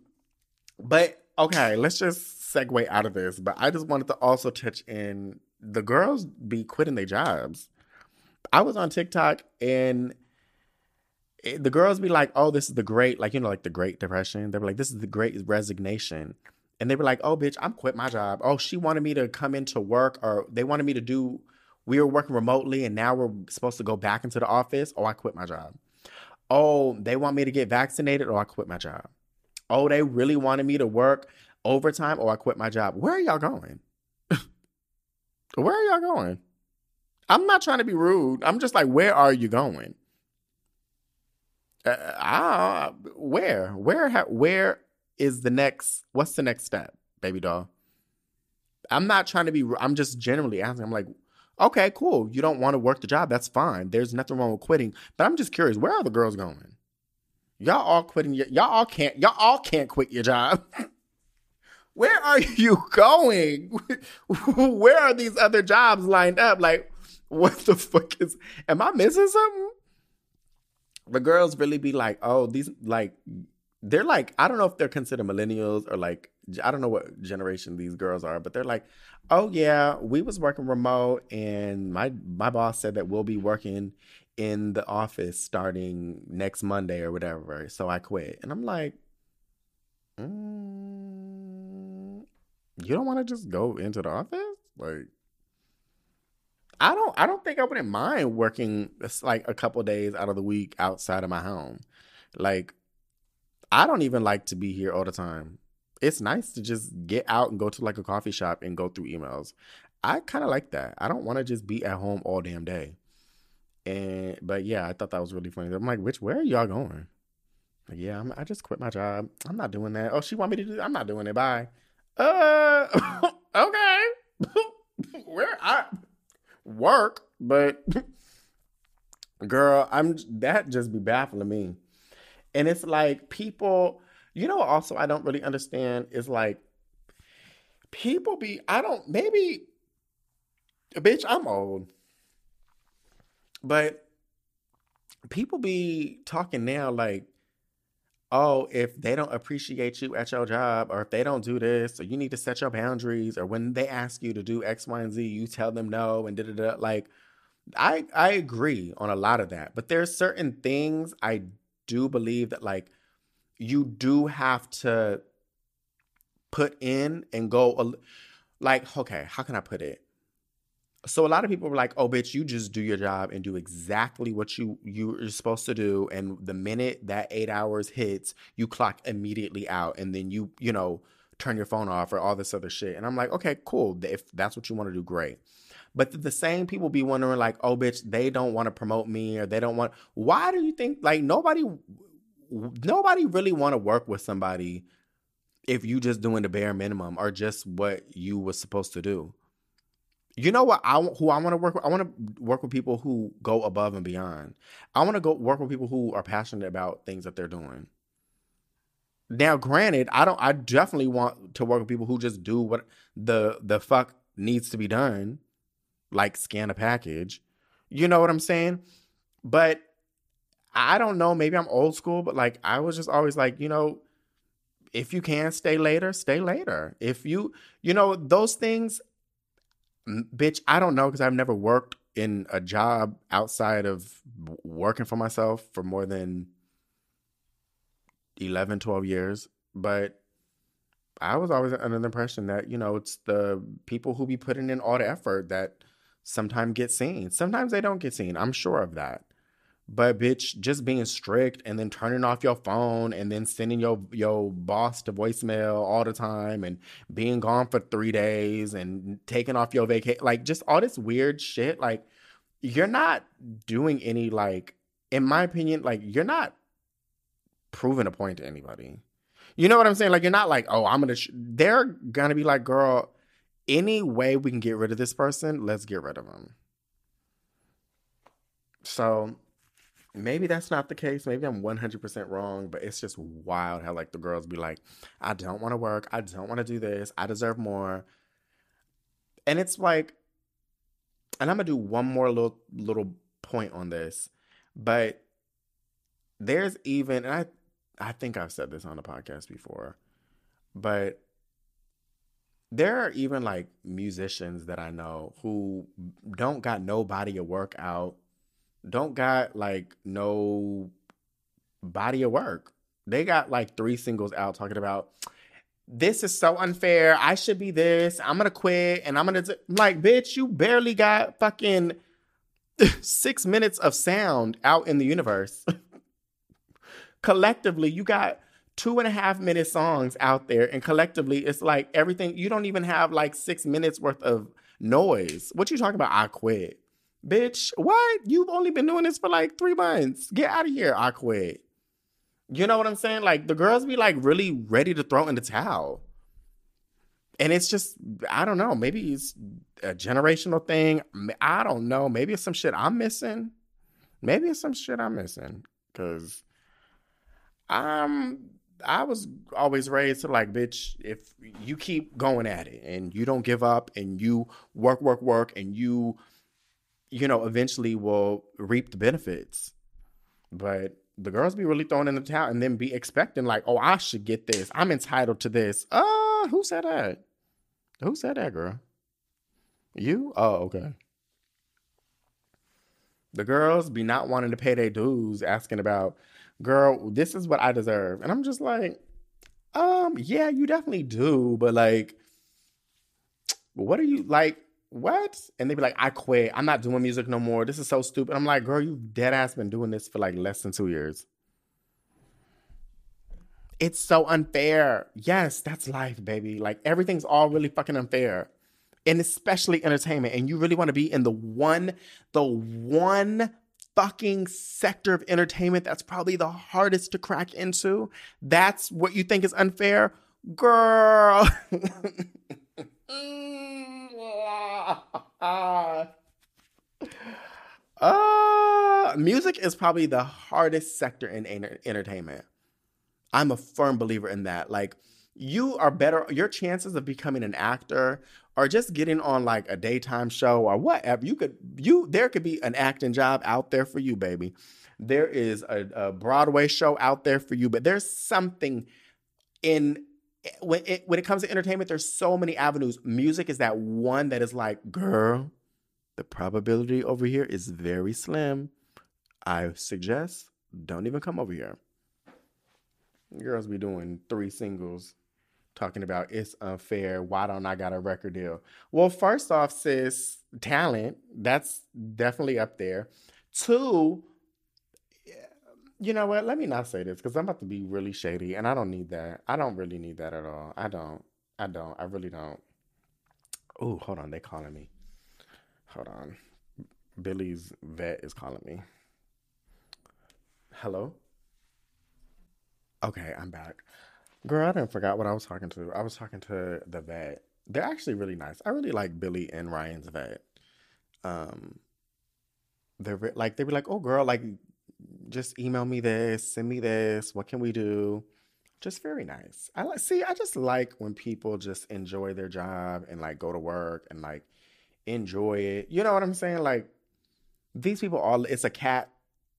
A: but okay, let's just segue out of this. But I just wanted to also touch in the girls be quitting their jobs. I was on TikTok and the girls be like, "Oh, this is the great, like you know, like the Great Depression." They were like, "This is the Great Resignation." And they were like, "Oh, bitch, I'm quit my job." Oh, she wanted me to come into work, or they wanted me to do. We were working remotely, and now we're supposed to go back into the office. Oh, I quit my job. Oh, they want me to get vaccinated. Oh, I quit my job. Oh, they really wanted me to work overtime. Oh, I quit my job. Where are y'all going? [LAUGHS] where are y'all going? I'm not trying to be rude. I'm just like, where are you going? Uh, I, where, where, where is the next what's the next step, baby doll? I'm not trying to be. I'm just generally asking. I'm like, okay, cool. You don't want to work the job. That's fine. There's nothing wrong with quitting. But I'm just curious, where are the girls going? Y'all all quitting. Y'all all can't. Y'all all can't quit your job. [LAUGHS] where are you going? [LAUGHS] where are these other jobs lined up? Like, what the fuck is? Am I missing something? The girls really be like, oh, these like they're like I don't know if they're considered millennials or like I don't know what generation these girls are, but they're like, "Oh yeah, we was working remote and my my boss said that we'll be working in the office starting next Monday or whatever." So I quit. And I'm like, mm, "You don't want to just go into the office?" Like I don't I don't think I wouldn't mind working like a couple days out of the week outside of my home. Like I don't even like to be here all the time. It's nice to just get out and go to like a coffee shop and go through emails. I kind of like that. I don't want to just be at home all damn day. And but yeah, I thought that was really funny. I'm like, which where are y'all going? Like, yeah, I'm, i just quit my job. I'm not doing that. Oh, she want me to do. I'm not doing it. Bye. Uh, [LAUGHS] okay. [LAUGHS] where I work, but [LAUGHS] girl, I'm that just be baffling me. And it's like people, you know, also I don't really understand is like people be, I don't, maybe, bitch, I'm old. But people be talking now like, oh, if they don't appreciate you at your job, or if they don't do this, or you need to set your boundaries, or when they ask you to do X, Y, and Z, you tell them no, and da da da. Like, I I agree on a lot of that, but there's certain things I do believe that like you do have to put in and go like okay how can i put it? So a lot of people were like oh bitch you just do your job and do exactly what you you're supposed to do and the minute that eight hours hits you clock immediately out and then you you know turn your phone off or all this other shit. And i'm like okay cool. If that's what you want to do great but the same people be wondering, like, oh, bitch, they don't want to promote me or they don't want. Why do you think, like, nobody, nobody really want to work with somebody if you just doing the bare minimum or just what you was supposed to do? You know what? I who I want to work with. I want to work with people who go above and beyond. I want to go work with people who are passionate about things that they're doing. Now, granted, I don't. I definitely want to work with people who just do what the the fuck needs to be done like scan a package. You know what I'm saying? But I don't know. Maybe I'm old school, but like I was just always like, you know, if you can stay later, stay later. If you, you know, those things, bitch, I don't know because I've never worked in a job outside of working for myself for more than 11, 12 years. But I was always under the impression that, you know, it's the people who be putting in all the effort that sometimes get seen. Sometimes they don't get seen. I'm sure of that. But bitch, just being strict and then turning off your phone and then sending your your boss to voicemail all the time and being gone for three days and taking off your vacation, like just all this weird shit. Like you're not doing any like, in my opinion, like you're not proving a point to anybody. You know what I'm saying? Like you're not like, oh, I'm gonna. Sh-. They're gonna be like, girl, any way we can get rid of this person, let's get rid of them. So maybe that's not the case. Maybe I'm 100% wrong, but it's just wild how like the girls be like, I don't want to work. I don't want to do this. I deserve more. And it's like, and I'm to do one more little, little point on this, but there's even, and I, I think I've said this on the podcast before, but there are even like musicians that I know who don't got no body of work out, don't got like no body of work. They got like three singles out talking about this is so unfair. I should be this. I'm gonna quit and I'm gonna like, bitch, you barely got fucking [LAUGHS] six minutes of sound out in the universe. [LAUGHS] Collectively, you got two and a half minute songs out there, and collectively, it's like everything. You don't even have like six minutes worth of noise. What you talking about? I quit, bitch. What? You've only been doing this for like three months. Get out of here. I quit. You know what I'm saying? Like the girls be like really ready to throw in the towel. and it's just I don't know. Maybe it's a generational thing. I don't know. Maybe it's some shit I'm missing. Maybe it's some shit I'm missing because I'm I was always raised to like, bitch, if you keep going at it and you don't give up and you work, work, work, and you, you know, eventually will reap the benefits. But the girls be really throwing in the towel and then be expecting like, oh, I should get this. I'm entitled to this. Uh, who said that? Who said that, girl? You? Oh, okay. The girls be not wanting to pay their dues, asking about, girl, this is what I deserve. And I'm just like, um, yeah, you definitely do, but like, what are you like? What? And they'd be like, I quit. I'm not doing music no more. This is so stupid. I'm like, girl, you dead ass been doing this for like less than two years. It's so unfair. Yes, that's life, baby. Like everything's all really fucking unfair. And especially entertainment. And you really want to be in the one, the one fucking sector of entertainment that's probably the hardest to crack into. That's what you think is unfair? Girl. [LAUGHS] uh, music is probably the hardest sector in entertainment. I'm a firm believer in that. Like, you are better, your chances of becoming an actor or just getting on like a daytime show or whatever, you could, you, there could be an acting job out there for you, baby. There is a, a Broadway show out there for you, but there's something in, eh, when it, when it comes to entertainment, there's so many avenues. Music is that one that is like, girl, the probability over here is very slim. I suggest don't even come over here. Girls be doing three singles talking about it's unfair. Why don't I got a record deal? Well, first off, sis, talent, that's definitely up there. Two, you know what? Let me not say this because I'm about to be really shady and I don't need that. I don't really need that at all. I don't. I don't. I really don't. Oh, hold on. They're calling me. Hold on. Billy's vet is calling me. Hello? Okay, I'm back. Girl, I didn't forgot what I was talking to. I was talking to the vet. They're actually really nice. I really like Billy and Ryan's vet. Um, they're like they were like, oh girl, like just email me this, send me this. What can we do? Just very nice. I like see. I just like when people just enjoy their job and like go to work and like enjoy it. You know what I'm saying? Like these people all. It's a cat,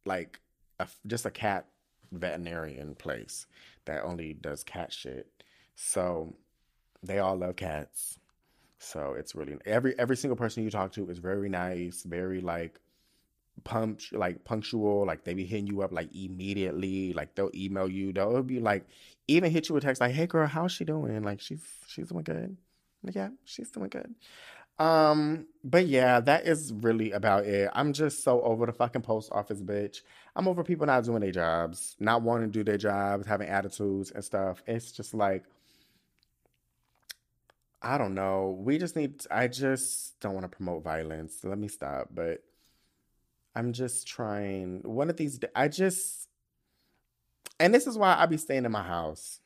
A: like a, just a cat veterinarian place that only does cat shit. So they all love cats. So it's really every every single person you talk to is very nice, very like punch like punctual, like they be hitting you up like immediately, like they'll email you, they'll be like even hit you with text like, "Hey girl, how's she doing? Like she's she's doing good." Like, yeah, she's doing good. Um, but yeah, that is really about it. I'm just so over the fucking post office, bitch. I'm over people not doing their jobs, not wanting to do their jobs, having attitudes and stuff. It's just like, I don't know. We just need, I just don't want to promote violence. Let me stop. But I'm just trying, one of these, I just, and this is why I be staying in my house.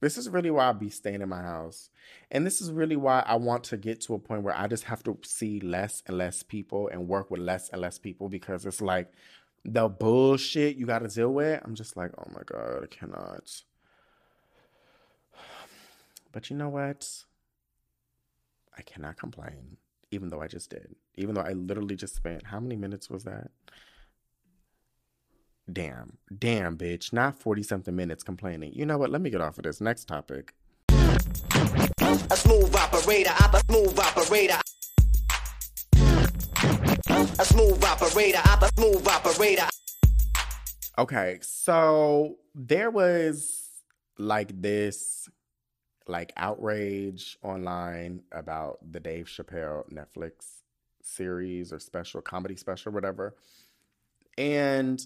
A: This is really why I be staying in my house. And this is really why I want to get to a point where I just have to see less and less people and work with less and less people because it's like the bullshit you got to deal with. I'm just like, oh my God, I cannot. [SIGHS] But you know what? I cannot complain, even though I just did. Even though I literally just spent, how many minutes was that? Damn, damn, bitch, not 40 something minutes complaining. You know what? Let me get off of this. Next topic. A smooth operator, a smooth operator. A smooth operator, a smooth operator. Okay, so there was like this like outrage online about the Dave Chappelle Netflix series or special comedy special, whatever. And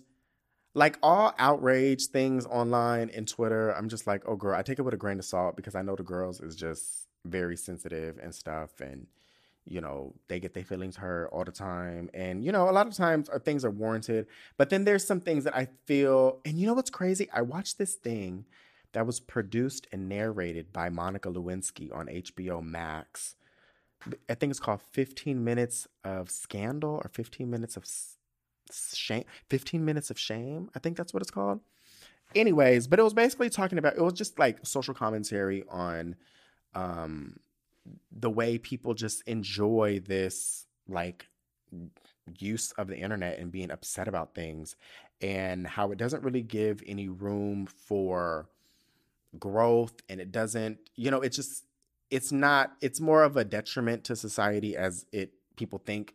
A: like all outrage things online and Twitter, I'm just like, oh girl, I take it with a grain of salt because I know the girls is just very sensitive and stuff and you know, they get their feelings hurt all the time. And, you know, a lot of times our things are warranted. But then there's some things that I feel, and you know what's crazy? I watched this thing that was produced and narrated by Monica Lewinsky on HBO Max. I think it's called 15 Minutes of Scandal or 15 Minutes of Shame. 15 Minutes of Shame. I think that's what it's called. Anyways, but it was basically talking about, it was just like social commentary on um, the way people just enjoy this like use of the internet and being upset about things and how it doesn't really give any room for growth and it doesn't you know it's just it's not it's more of a detriment to society as it people think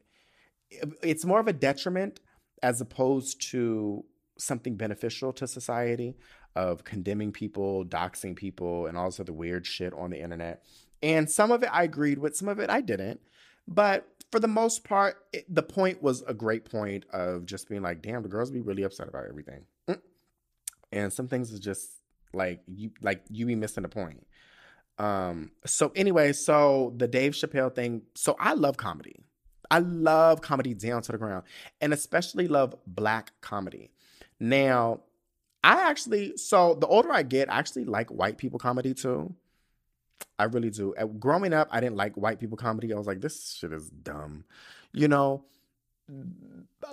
A: it's more of a detriment as opposed to something beneficial to society of condemning people doxing people and all this other weird shit on the internet and some of it i agreed with some of it i didn't but for the most part it, the point was a great point of just being like damn the girls be really upset about everything mm. and some things is just like you like you be missing the point. Um so anyway, so the Dave Chappelle thing, so I love comedy. I love comedy down to the ground and especially love black comedy. Now, I actually so the older I get, I actually like white people comedy too. I really do. Growing up, I didn't like white people comedy. I was like, this shit is dumb. You know,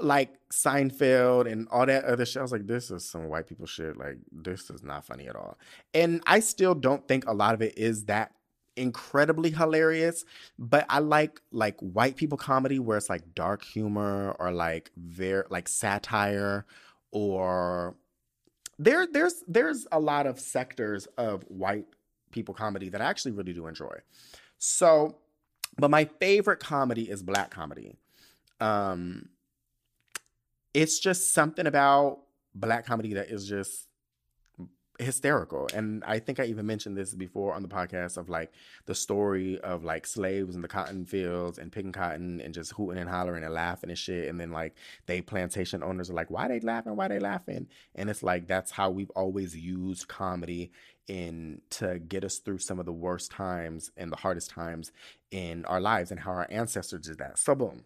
A: like Seinfeld and all that other shit. I was like, this is some white people shit. Like, this is not funny at all. And I still don't think a lot of it is that incredibly hilarious. But I like like white people comedy where it's like dark humor or like very like satire or there there's there's a lot of sectors of white people comedy that I actually really do enjoy. So, but my favorite comedy is black comedy. Um, it's just something about black comedy that is just hysterical. And I think I even mentioned this before on the podcast of like the story of like slaves in the cotton fields and picking cotton and just hooting and hollering and laughing and shit. And then like they plantation owners are like, why they laughing? Why they laughing? And it's like that's how we've always used comedy in to get us through some of the worst times and the hardest times in our lives and how our ancestors did that. So boom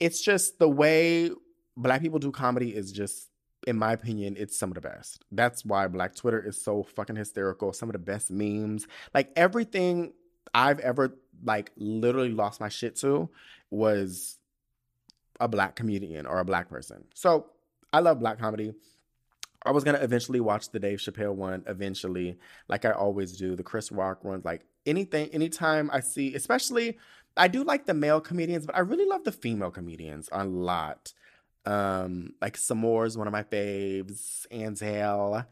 A: it's just the way black people do comedy is just in my opinion, it's some of the best. That's why Black Twitter is so fucking hysterical. Some of the best memes. Like everything I've ever like literally lost my shit to was a black comedian or a black person. So I love black comedy. I was gonna eventually watch the Dave Chappelle one eventually, like I always do. The Chris Rock ones, like anything, anytime I see, especially I do like the male comedians, but I really love the female comedians a lot. Um, like Sommore is one of my faves. Anzel.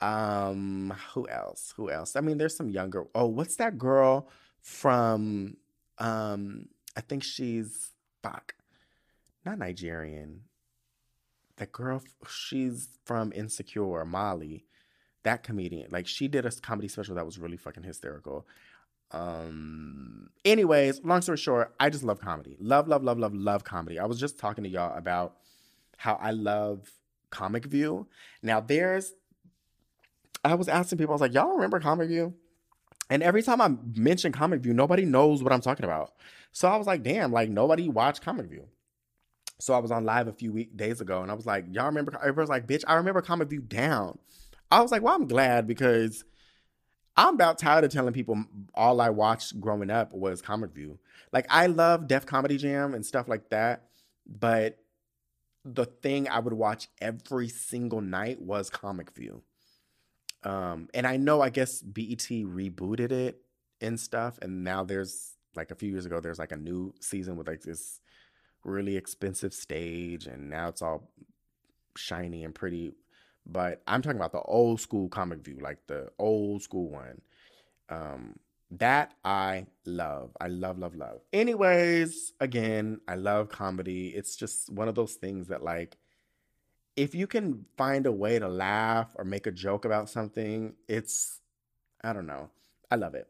A: Um, who else? Who else? I mean, there's some younger. Oh, what's that girl from? Um, I think she's fuck, not Nigerian. That girl, she's from Insecure, Molly. That comedian, like she did a comedy special that was really fucking hysterical. Um, anyways, long story short, I just love comedy. Love, love, love, love, love comedy. I was just talking to y'all about how I love Comic View. Now, there's, I was asking people, I was like, y'all remember Comic View? And every time I mention Comic View, nobody knows what I'm talking about. So I was like, damn, like nobody watched Comic View. So I was on live a few week days ago and I was like, y'all remember? Everybody's like, bitch, I remember Comic View down. I was like, well, I'm glad because I'm about tired of telling people all I watched growing up was Comic View. Like I love Def Comedy Jam and stuff like that, but the thing I would watch every single night was Comic View. Um, and I know I guess BET rebooted it and stuff, and now there's like a few years ago there's like a new season with like this really expensive stage, and now it's all shiny and pretty but I'm talking about the old school comic view, like the old school one. Um, that I love. I love, love, love. Anyways, again, I love comedy. It's just one of those things that, like, if you can find a way to laugh or make a joke about something, it's, I don't know. I love it.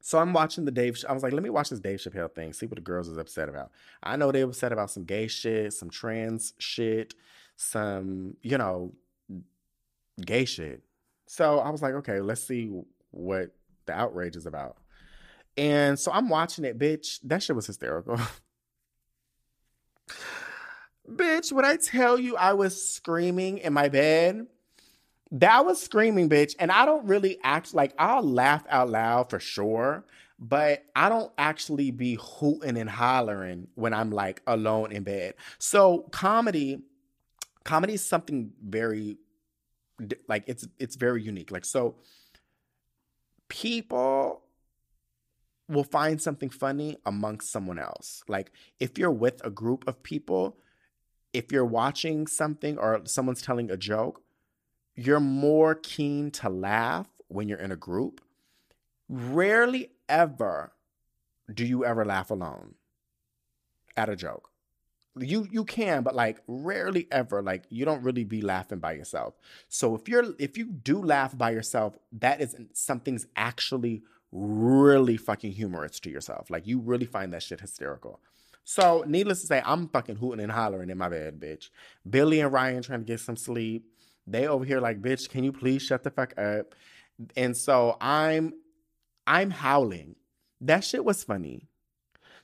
A: So I'm watching the Dave. I was like, let me watch this Dave Chappelle thing, see what the girls is upset about. I know they upset about some gay shit, some trans shit, some, you know, gay shit. So I was like, okay, let's see what the outrage is about. And so I'm watching it, bitch. That shit was hysterical. [LAUGHS] bitch, when I tell you I was screaming in my bed, That was screaming, bitch. And I don't really act like I'll laugh out loud for sure, but I don't actually be hooting and hollering when I'm like alone in bed. So comedy, comedy is something very like it's it's very unique. Like so people will find something funny amongst someone else. Like if you're with a group of people, if you're watching something or someone's telling a joke, you're more keen to laugh when you're in a group. Rarely ever do you ever laugh alone at a joke. You you can, but like rarely ever like you don't really be laughing by yourself. So if you're if you do laugh by yourself, that is something's actually really fucking humorous to yourself. Like you really find that shit hysterical. So needless to say, I'm fucking hooting and hollering in my bed, bitch. Billy and Ryan trying to get some sleep. They over here like, bitch, can you please shut the fuck up? And so I'm I'm howling. That shit was funny.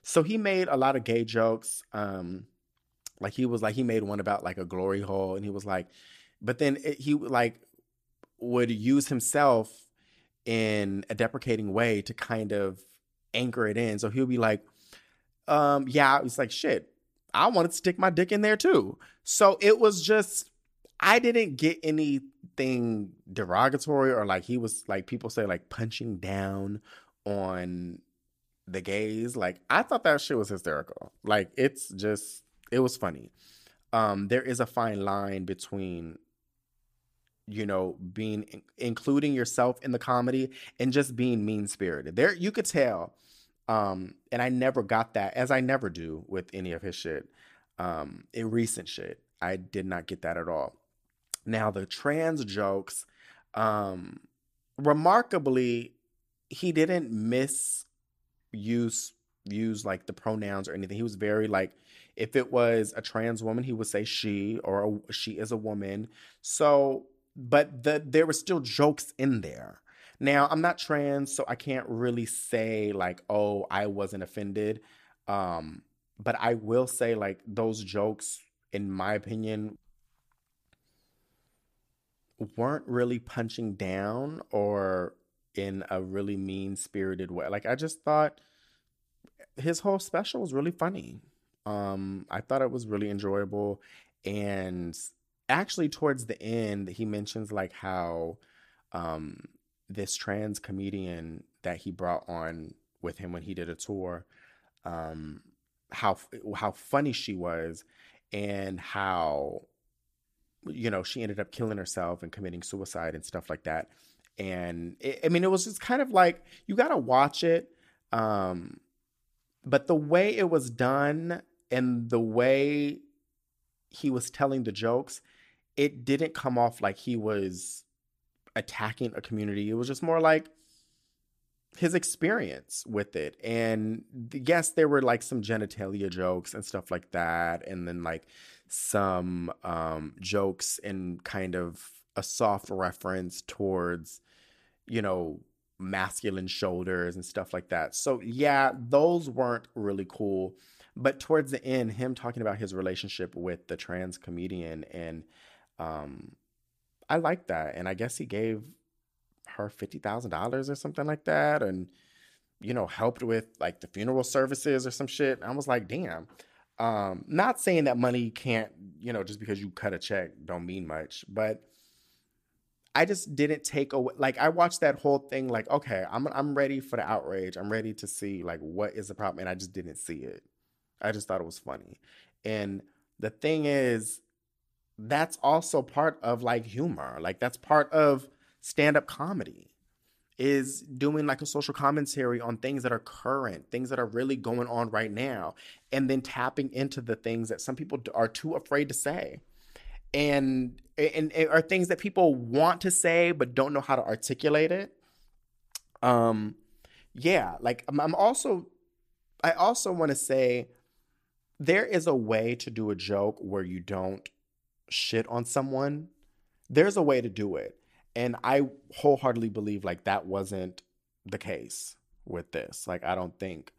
A: So he made a lot of gay jokes. Um, like he was like he made one about like a glory hole, and he was like, but then it, he like would use himself in a deprecating way to kind of anchor it in. So he'll be like, um, yeah, it's like shit. I wanted to stick my dick in there too. So it was just I didn't get anything derogatory or like he was like people say like punching down on the gays. Like I thought that shit was hysterical. Like it's just it was funny. Um there is a fine line between you know being including yourself in the comedy and just being mean spirited. There you could tell um and I never got that as I never do with any of his shit. Um in recent shit. I did not get that at all. Now the trans jokes, um, remarkably, he didn't misuse use like the pronouns or anything. He was very like, if it was a trans woman, he would say she or a, she is a woman. So, but the there were still jokes in there. Now I'm not trans, so I can't really say like, oh, I wasn't offended. Um, but I will say like those jokes, in my opinion, weren't really punching down or in a really mean spirited way. Like I just thought his whole special was really funny. Um, I thought it was really enjoyable. And actually towards the end, he mentions like how um this trans comedian that he brought on with him when he did a tour, um, how how funny she was and how you know, she ended up killing herself and committing suicide and stuff like that. And it, I mean, it was just kind of like you got to watch it. Um, but the way it was done and the way he was telling the jokes, it didn't come off like he was attacking a community. It was just more like his experience with it. And yes, there were like some genitalia jokes and stuff like that. And then like some um, jokes and kind of a soft reference towards, you know, masculine shoulders and stuff like that. So, yeah, those weren't really cool. But towards the end, him talking about his relationship with the trans comedian, and um, I like that. And I guess he gave her $50,000 or something like that. And, you know, helped with like the funeral services or some shit. I was like, damn. Um, not saying that money can't, you know, just because you cut a check don't mean much, but I just didn't take away like I watched that whole thing like, okay, I'm I'm ready for the outrage. I'm ready to see like what is the problem and I just didn't see it. I just thought it was funny. And the thing is that's also part of like humor. Like that's part of stand-up comedy is doing like a social commentary on things that are current, things that are really going on right now, and then tapping into the things that some people are too afraid to say. And, and, and are things that people want to say but don't know how to articulate it. Um yeah, like I'm, I'm also I also want to say there is a way to do a joke where you don't shit on someone. There's a way to do it. And I wholeheartedly believe like that wasn't the case with this. Like I don't think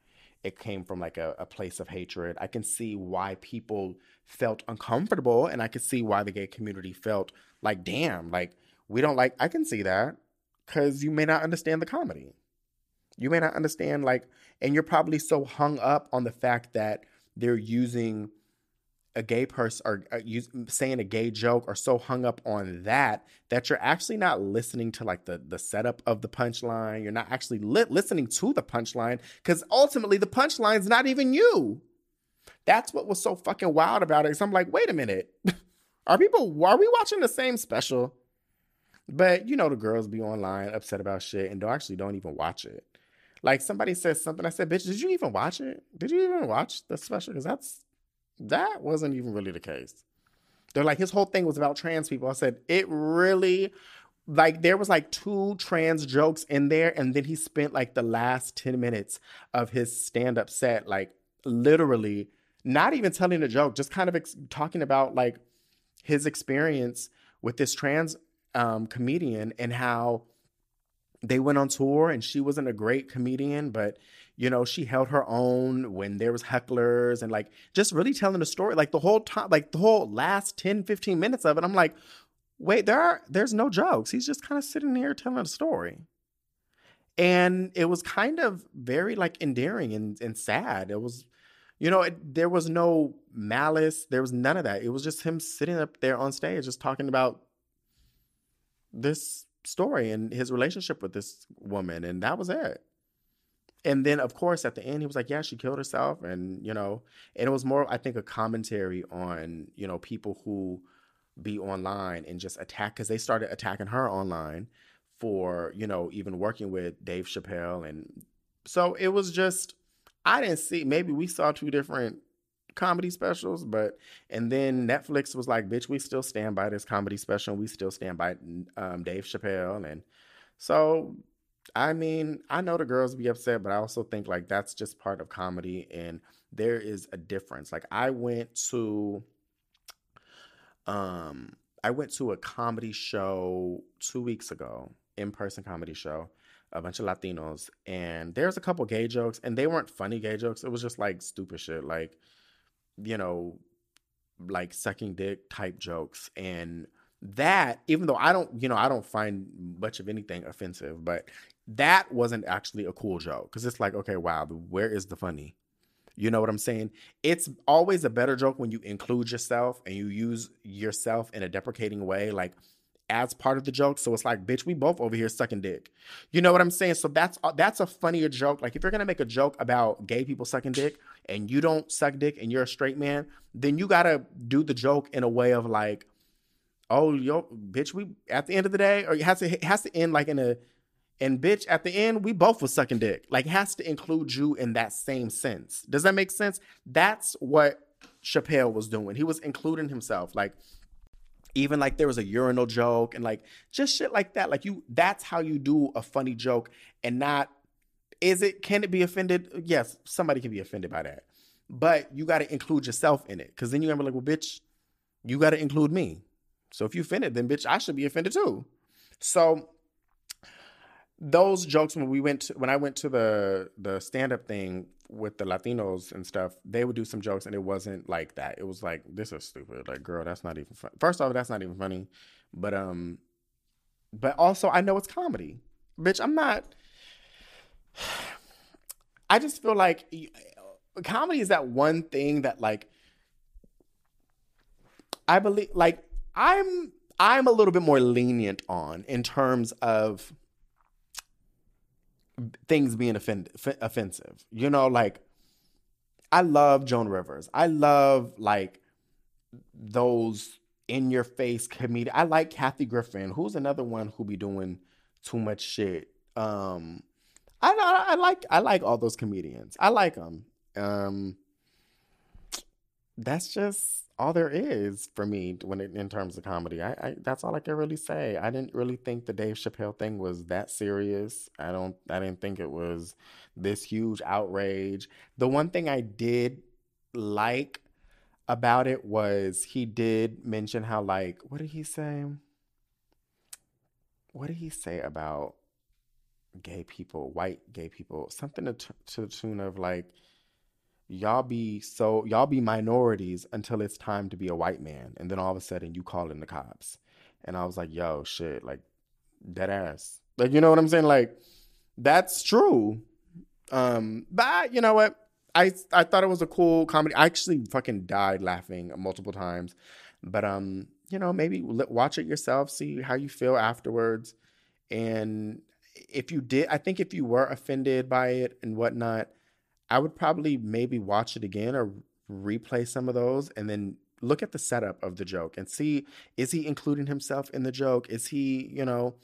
A: it came from like a, a, place of hatred. I can see why people felt uncomfortable and I can see why the gay community felt like, damn, like We don't like, I can see that because you may not understand the comedy. You may not understand, like, and you're probably so hung up on the fact that they're using a gay person or uh, saying a gay joke or so hung up on that that you're actually not listening to like the the setup of the punchline. You're not actually li- listening to the punchline because ultimately the punchline's not even you. That's what was so fucking wild about it. So I'm like, wait a minute, [LAUGHS] are people are we watching the same special? But you know the girls be online upset about shit and don't actually don't even watch it. Like somebody says something, I said, "Bitch, did you even watch it? Did you even watch the special? Because that's that wasn't even really the case." They're like, his whole thing was about trans people. I said, it really, like, there was like two trans jokes in there, and then he spent like the last 10 minutes of his stand up set, like, literally not even telling a joke, just kind of ex- talking about like his experience with this trans um, comedian and how they went on tour and she wasn't a great comedian, but you know, she held her own when there was hecklers and like just really telling the story like the whole time like the whole last 10 15 minutes of it. I'm like, "Wait, there are there's no jokes. He's just kind of sitting here telling a story." And it was kind of very like endearing and, and sad. It was you know, it, there was no malice. There was none of that. It was just him sitting up there on stage, just talking about this story and his relationship with this woman, and that was it. And then, of course, at the end, he was like, "Yeah, she killed herself," and you know, and it was more, I think, a commentary on you know people who be online and just attack because they started attacking her online for you know even working with Dave Chappelle, and so it was just I didn't see. Maybe we saw two different comedy specials, but and then Netflix was like, "Bitch, we still stand by this comedy special. We still stand by um, Dave Chappelle." And so, I mean, I know the girls be upset, but I also think like that's just part of comedy, and there is a difference. Like I went to, um, I went to a comedy show two weeks ago, in person comedy show a bunch of Latinos, and there's a couple gay jokes, and they weren't funny gay jokes. It was just like stupid shit, like you know, like sucking dick type jokes, and that even though I don't, you know, I don't find much of anything offensive, but that wasn't actually a cool joke because it's like, okay, wow, where is the funny? You know what I'm saying? It's always a better joke when you include yourself and you use yourself in a deprecating way, like as part of the joke. So it's like, bitch, we both over here sucking dick. You know what I'm saying? So that's that's a funnier joke. Like if you're gonna make a joke about gay people sucking dick and you don't suck dick and you're a straight man, then you gotta do the joke in a way of like, oh yo, bitch, we at the end of the day, or it has to it has to end like in a and bitch, at the end, we both were sucking dick. Like has to include you in that same sense. Does that make sense? That's what Chappelle was doing. He was including himself. Like even like there was a urinal joke and like just shit like that like you that's how you do a funny joke and not is it can it be offended yes somebody can be offended by that but you got to include yourself in it because then you're gonna be like well bitch you got to include me so if you offended then bitch i should be offended too so those jokes when we went to, when I went to the the stand up thing with the Latinos and stuff, they would do some jokes and it wasn't like that. It was like this is stupid. Like girl, that's not even. First off, that's not even funny. But um but also I know it's comedy. Bitch, I'm not I just feel like comedy is that one thing that like I believe like I'm I'm a little bit more lenient on in terms of things being offend- offensive. You know, like I love Joan Rivers. I love like those in your face comedian. I like Kathy Griffin, who's another one who be doing too much shit. Um, I, I, like I like all those comedians. I like them. Um, that's just all there is for me when it, in terms of comedy. I, I, that's all I can really say. I didn't really think the Dave Chappelle thing was that serious. I don't I didn't think it was this huge outrage. The one thing I did like about it was he did mention how like what did he say? What did he say about gay people, white gay people? Something to, to the tune of like y'all be so y'all be minorities until it's time to be a white man and then all of a sudden you call in the cops. And i was like yo shit like dead ass. Like you know what i'm saying? Like that's true. Um but you know what? I i thought it was a cool comedy. I actually fucking died laughing multiple times. But um you know maybe watch it yourself see how you feel afterwards. And if you did i think if you were offended by it and whatnot I would probably maybe watch it again or replay some of those and then look at the setup of the joke and see is he including himself in the joke? Is he, you know,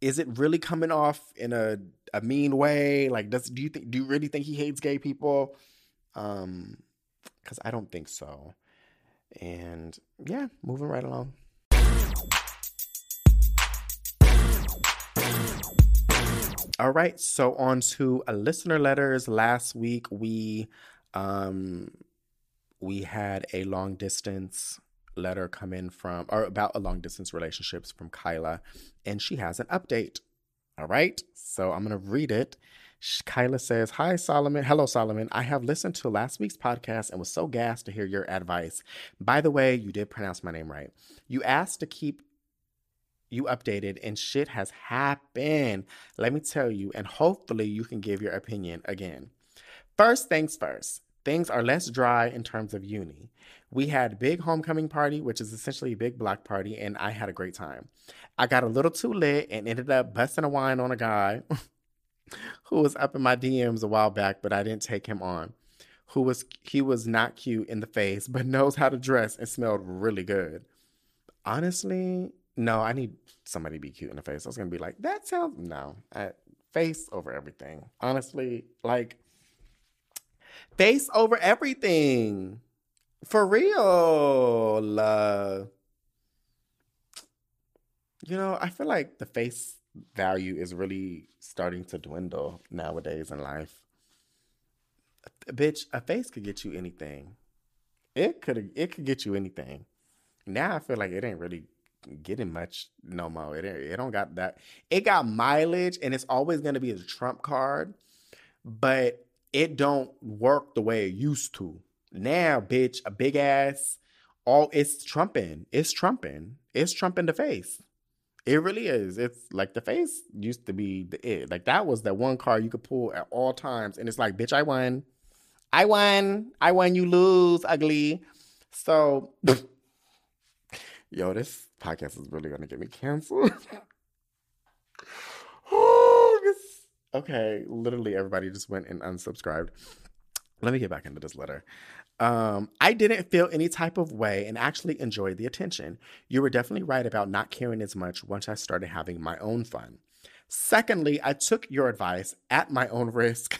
A: is it really coming off in a, a mean way? Like does do you think do you really think he hates gay people? Um cuz I don't think so. And yeah, moving right along. All right, so on to a listener letters. Last week we um we had a long distance letter come in from or about a long distance relationships from Kyla and she has an update. All right? So I'm going to read it. Kyla says, Hi, Solomon. Hello, Solomon. I have listened to last week's podcast and was so gassed to hear your advice. By the way, you did pronounce my name right. You asked to keep you updated and shit has happened. Let me tell you, and hopefully you can give your opinion again. First things first, things are less dry in terms of uni. We had big homecoming party, which is essentially a big block party, and I had a great time. I got a little too lit and ended up busting a wine on a guy [LAUGHS] who was up in my DMs a while back, but I didn't take him on. Who was he was not cute in the face, but [LAUGHS] knows how to dress and smelled really good. Honestly, no, I need somebody to be cute in the face. I was gonna be like, that sounds no. I, face over everything. Honestly, like face over everything. For real. Uh, you know, I feel like the face value is really starting to dwindle nowadays in life. Bitch, a face could get you anything. It could it could get you anything. Now I feel like it ain't really getting much no more. It it don't got that. It got mileage, and it's always going to be a trump card, but it don't work the way it used to. Now, bitch, a big ass, all it's trumping. It's trumping. It's trumping the face. It really is. It's like the face used to be the it. Like that was that one card you could pull at all times, and it's like, bitch, I won. I won. I won. You lose, ugly. So, [LAUGHS] yo, this podcast is really gonna get me canceled. [LAUGHS] oh, [LAUGHS] okay, literally everybody just went and unsubscribed. Let me get back into this letter. Um, I didn't feel any type of way and actually enjoyed the attention. You were definitely right about not caring as much once I started having my own fun. Secondly, I took your advice at my own risk.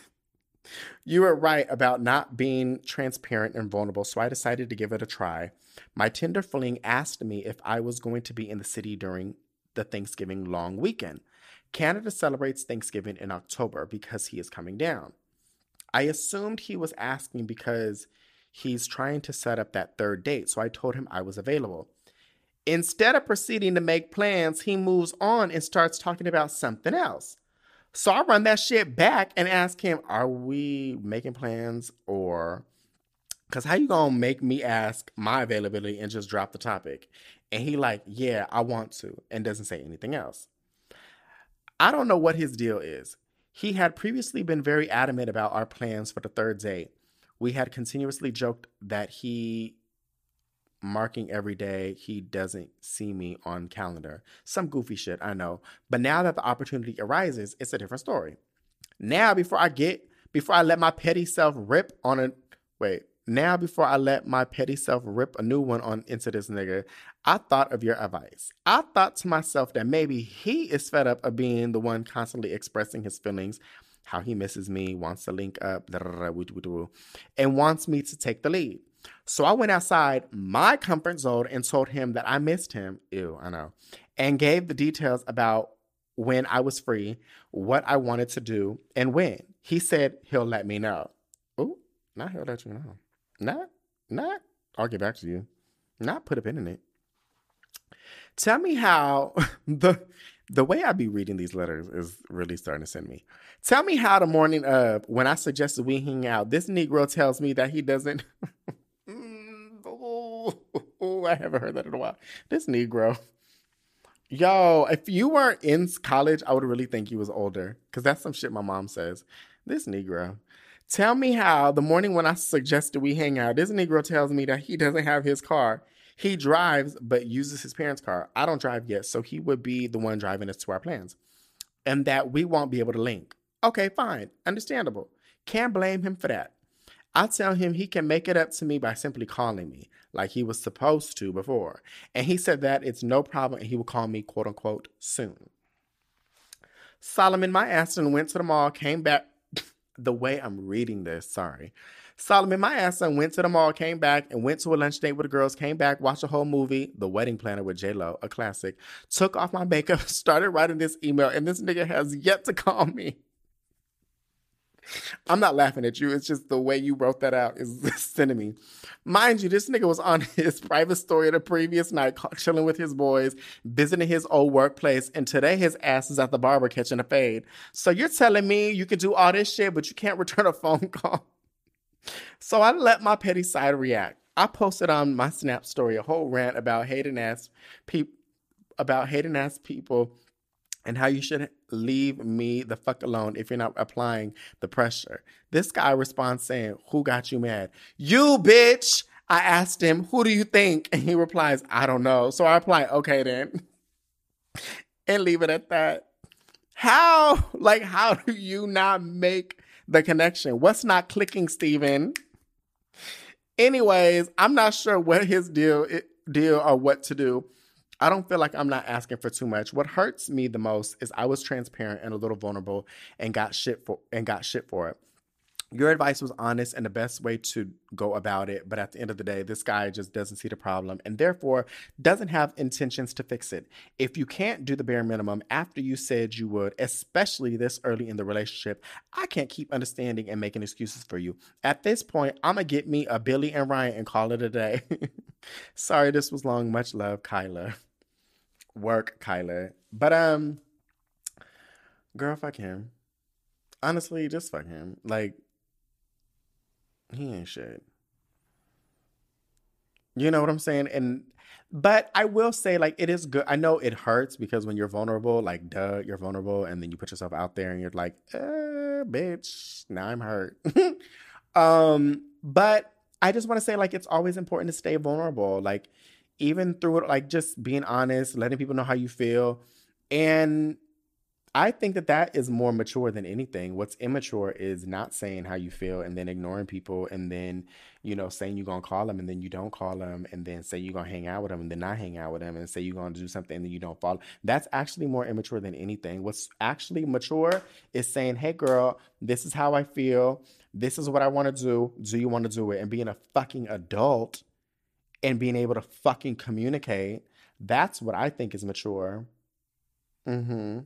A: [LAUGHS] you were right about not being transparent and vulnerable, so I decided to give it a try. My Tinder fling asked me if I was going to be in the city during the Thanksgiving long weekend. Canada celebrates Thanksgiving in October because he is coming down. I assumed he was asking because he's trying to set up that third date, so I told him I was available. Instead of proceeding to make plans, he moves on and starts talking about something else. So I run that shit back and ask him, Are we making plans or Cause how you gonna make me ask my availability and just drop the topic? And he like, yeah, I want to, and doesn't say anything else. I don't know what his deal is. He had previously been very adamant about our plans for the third date. We had continuously joked that he marking every day he doesn't see me on calendar. Some goofy shit, I know. But now that the opportunity arises, it's a different story. Now before I get before I let my petty self rip on a wait, now, before I let my petty self rip a new one on into this nigga, I thought of your advice. I thought to myself that maybe he is fed up of being the one constantly expressing his feelings, how he misses me, wants to link up, and wants me to take the lead. So I went outside my comfort zone and told him that I missed him. Ew, I know. And gave the details about when I was free, what I wanted to do, and when. He said he'll let me know. Oh, not he'll let you know. Not, not, I'll get back to you. Not put a pin in it. Tell me how [LAUGHS] the The way I be reading these letters is really starting to send me. Tell me how the morning of when I suggested we hang out, this Negro tells me that he doesn't. [LAUGHS] oh, I haven't heard that in a while. This Negro. Yo, if you weren't in college, I would really think you was older. Cause that's some shit my mom says. This Negro. Tell me how the morning when I suggested we hang out, this Negro tells me that he doesn't have his car. He drives, but uses his parents' car. I don't drive yet, so he would be the one driving us to our plans. And that we won't be able to link. Okay, fine. Understandable. Can't blame him for that. I tell him he can make it up to me by simply calling me, like he was supposed to before. And he said that it's no problem and he will call me, quote unquote, soon. Solomon, my ass, and went to the mall, came back. The way I'm reading this, sorry. Solomon, my ass son went to the mall, came back, and went to a lunch date with the girls, came back, watched a whole movie, The Wedding Planner with J-Lo, a classic, took off my makeup, [LAUGHS] started writing this email, and this nigga has yet to call me. I'm not laughing at you. It's just the way you wrote that out is [LAUGHS] sending me. Mind you, this nigga was on [LAUGHS] his private story the previous night, chilling with his boys, visiting his old workplace, and today his ass is at the barber catching a fade. So you're telling me you can do all this shit, but you can't [LAUGHS] return a phone call? So I let my petty side react. I posted on my Snap story a whole rant about hating ass people about hating ass people and how you should leave me the fuck alone if you're not applying the pressure. This guy responds saying, Who got you mad? You bitch. I asked him, Who do you think? And he replies, I don't know. So I reply, Okay then. [LAUGHS] and leave it at that. How, [LAUGHS] like, how do you not make the connection? What's not clicking, Steven? Anyways, I'm not sure what his deal deal or what to do. I don't feel like I'm not asking for too much. What hurts me the most is I was transparent and a little vulnerable and got shit for and got shit for it. Your advice was honest and the best way to go about it, but at the end of the day, this guy just doesn't see the problem and therefore doesn't have intentions to fix it. If you can't do the bare minimum after you said you would, especially this early in the relationship, I can't keep understanding and making excuses for you. At this point, I'm gonna get me a Billy and Ryan and call it a day. [LAUGHS] Sorry this was long. Much love, Kyla work, Kyla. But um, girl, fuck him. Honestly, just fuck him. Like, he ain't shit. You know what I'm saying? And but I will say, like, it is good. I know it hurts because when you're vulnerable, like, duh, you're vulnerable, and then you put yourself out there and you're like, uh, bitch, now I'm hurt. [LAUGHS] um, but I just want to say, like, it's always important to stay vulnerable. Like, even through it, like just being honest, letting people know how you feel. And I think that that is more mature than anything. What's immature is not saying how you feel and then ignoring people and then, you know, saying you're going to call them and then you don't call them and then say you're going to hang out with them and then not hang out with them and say you're going to do something and then you don't follow. That's actually more immature than anything. What's actually mature is saying, hey, girl, this is how I feel. This is what I want to do. Do you want to do it? And being a fucking adult and being able to fucking communicate. That's what I think is mature. Mm-hmm.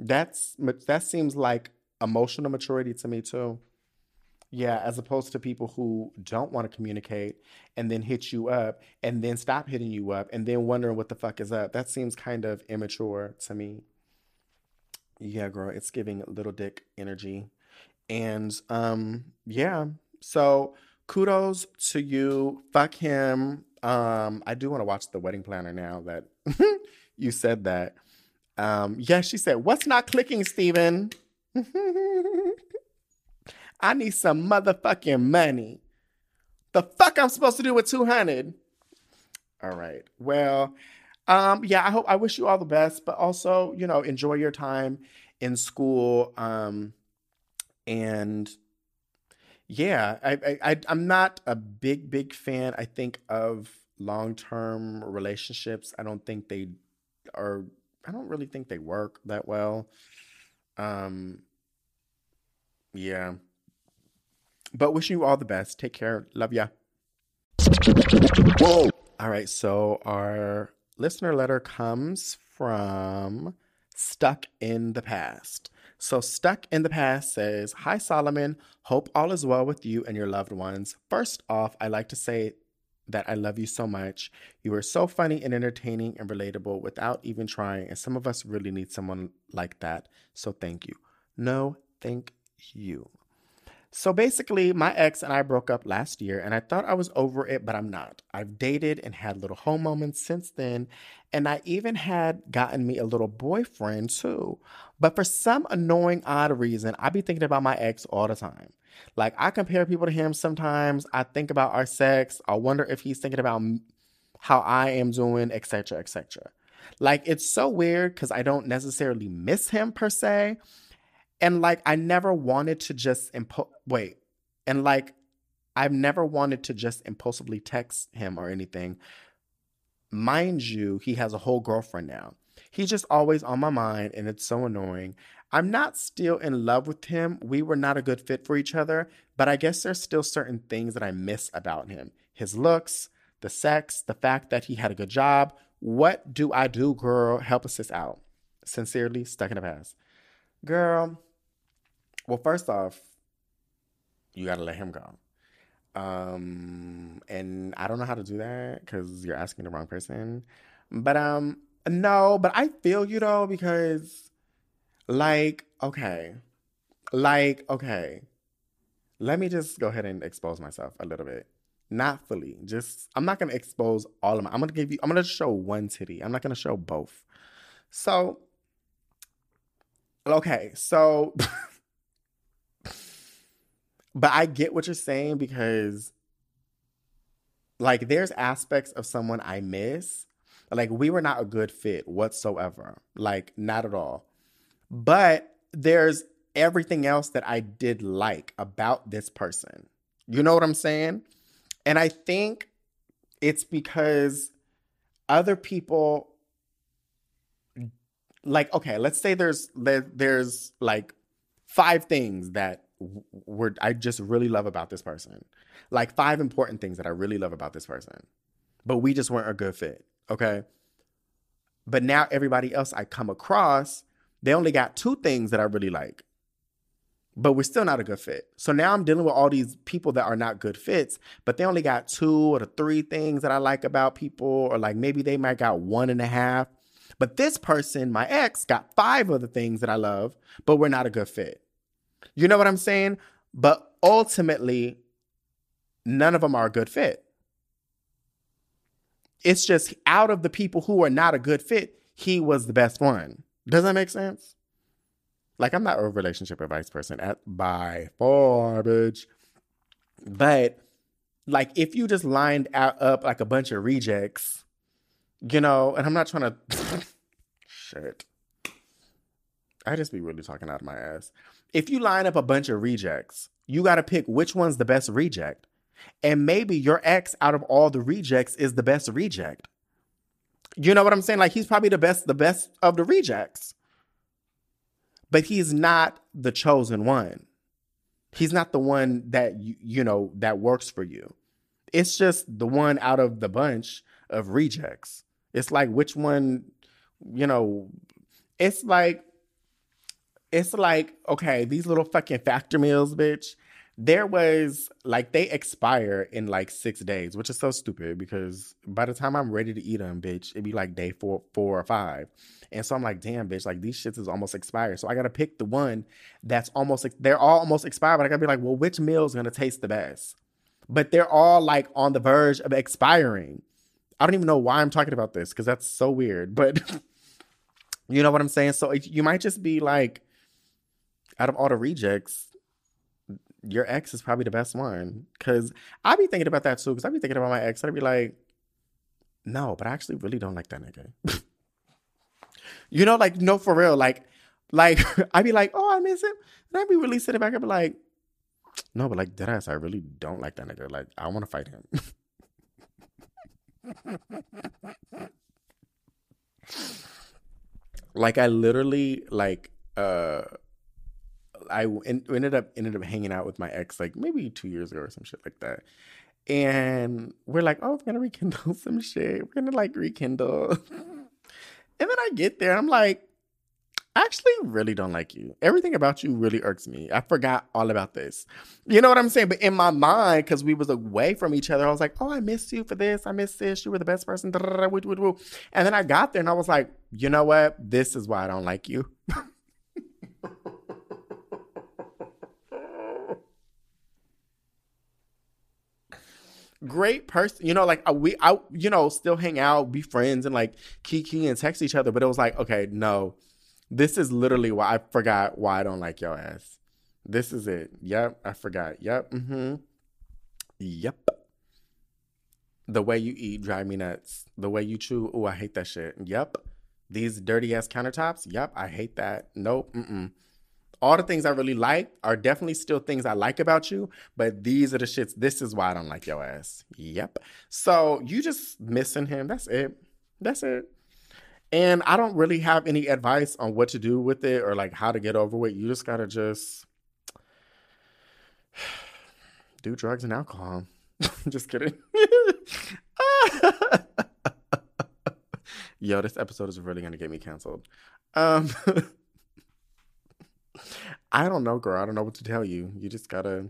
A: That's that seems like emotional maturity to me too. Yeah, as opposed to people who don't want to communicate and then hit you up and then stop hitting you up and then wondering what the fuck is up. That seems kind of immature to me. Yeah, girl, it's giving little dick energy. And um yeah, so kudos to you. Fuck him. Um, I do want to watch the wedding planner now that [LAUGHS] you said that. Um, yeah, she said, What's not clicking, Steven? [LAUGHS] I need some motherfucking money. The fuck I'm supposed to do with 200? All right. Well, um, yeah, I hope I wish you all the best, but also, you know, enjoy your time in school. Um, and yeah, I, I I'm not a big big fan. I think of long term relationships. I don't think they are. I don't really think they work that well. Um. Yeah. But wishing you all the best. Take care. Love ya. Whoa. All right. So our listener letter comes from Stuck in the Past. So, Stuck in the Past says, Hi, Solomon. Hope all is well with you and your loved ones. First off, I like to say that I love you so much. You are so funny and entertaining and relatable without even trying. And some of us really need someone like that. So thank you. No, thank you. So basically, my ex and I broke up last year, and I thought I was over it, but I'm not. I've dated and had little home moments since then, and I even had gotten me a little boyfriend too. But for some annoying, odd reason, I be thinking about my ex all the time. Like, I compare people to him sometimes. I think about our sex. I wonder if he's thinking about how I am doing, etc., etc. Like, it's so weird because I don't necessarily miss him per se and like, I never wanted to just impo- wait. And like, I've never wanted to just impulsively text him or anything. Mind you, he has a whole girlfriend now. He's just always on my mind, and it's so annoying. I'm not still in love with him. We were not a good fit for each other, but I guess there's still certain things that I miss about him his looks, the sex, the fact that he had a good job. What do I do, girl? Help us this out. Sincerely, stuck in the past. Girl, well, first off, you got to let him go. Um, and I don't know how to do that because you're asking the wrong person. But um, no, but I feel you though because, like, okay, like, okay, let me just go ahead and expose myself a little bit. Not fully. Just I'm not gonna expose all of my. I'm gonna give you. I'm gonna show one titty. I'm not gonna show both. So, okay, so. [LAUGHS] But I get what you're saying because like there's aspects of someone I miss. Like we were not a good fit whatsoever. Like not at all. But there's everything else that I did like about this person. You know what I'm saying? And I think it's because other people like okay, let's say there's there, there's like five things that were I just really love about this person. Like five important things that I really love about this person. But we just weren't a good fit. Okay. But now everybody else I come across, they only got two things that I really like. But we're still not a good fit. So now I'm dealing with all these people that are not good fits, but they only got two or three things that I like about people, or like maybe they might got one and a half. But this person, my ex, got five of the things that I love, but we're not a good fit. You know what I'm saying? But ultimately, none of them are a good fit. It's just out of the people who are not a good fit, he was the best one. Does that make sense? Like, I'm not a relationship advice person at by far, bitch. But like, if you just lined out, up like a bunch of rejects, you know, and I'm not trying to [LAUGHS] shit. I just be really talking out of my ass if you line up a bunch of rejects, you got to pick which one's the best reject. And maybe your ex out of all the rejects is the best reject. You know what I'm saying? Like he's probably the best the best of the rejects. But he's not the chosen one. He's not the one that you, you know that works for you. It's just the one out of the bunch of rejects. It's like which one, you know, it's like it's like, okay, these little fucking factor meals, bitch. There was like they expire in like six days, which is so stupid because by the time I'm ready to eat them, bitch, it'd be like day four, four or five. And so I'm like, damn, bitch, like these shits is almost expired. So I gotta pick the one that's almost they're all almost expired, but I gotta be like, well, which meal is gonna taste the best? But they're all like on the verge of expiring. I don't even know why I'm talking about this because that's so weird. But [LAUGHS] you know what I'm saying? So you might just be like out of all the rejects, your ex is probably the best one. Cause I be thinking about that too. Cause I be thinking about my ex. I'd be like, no, but I actually really don't like that nigga. [LAUGHS] you know, like no, for real. Like, like [LAUGHS] I'd be like, oh, I miss him. And I'd be really sitting back and be like, no, but like dead ass, I really don't like that nigga. Like, I want to fight him. [LAUGHS] like I literally like uh I ended up ended up hanging out with my ex like maybe two years ago or some shit like that. And we're like, oh, we're gonna rekindle [LAUGHS] some shit. We're gonna like rekindle. [LAUGHS] and then I get there, I'm like, I actually really don't like you. Everything about you really irks me. I forgot all about this. You know what I'm saying? But in my mind, because we was away from each other, I was like, oh, I miss you for this. I miss this. You were the best person. And then I got there and I was like, you know what? This is why I don't like you. [LAUGHS] great person. You know, like uh, we, I, you know, still hang out, be friends, and like kiki and text each other. But it was like, okay, no, this is literally why I forgot why I don't like your ass. This is it. Yep, I forgot. Yep. Mm-hmm. Yep. The way you eat drive me nuts. The way you chew, oh, I hate that shit. Yep. These dirty ass countertops. Yep, I hate that. Nope. Mm-mm all the things I really like are definitely still things I like about you, but these are the shits. This is why I don't like your ass. Yep. So you just missing him. That's it. That's it. And I don't really have any advice on what to do with it or like how to get over it. You just gotta just [SIGHS] do drugs and alcohol. [LAUGHS] just kidding. [LAUGHS] Yo, this episode is really gonna get me canceled. Um [LAUGHS] I don't know, girl. I don't know what to tell you. You just gotta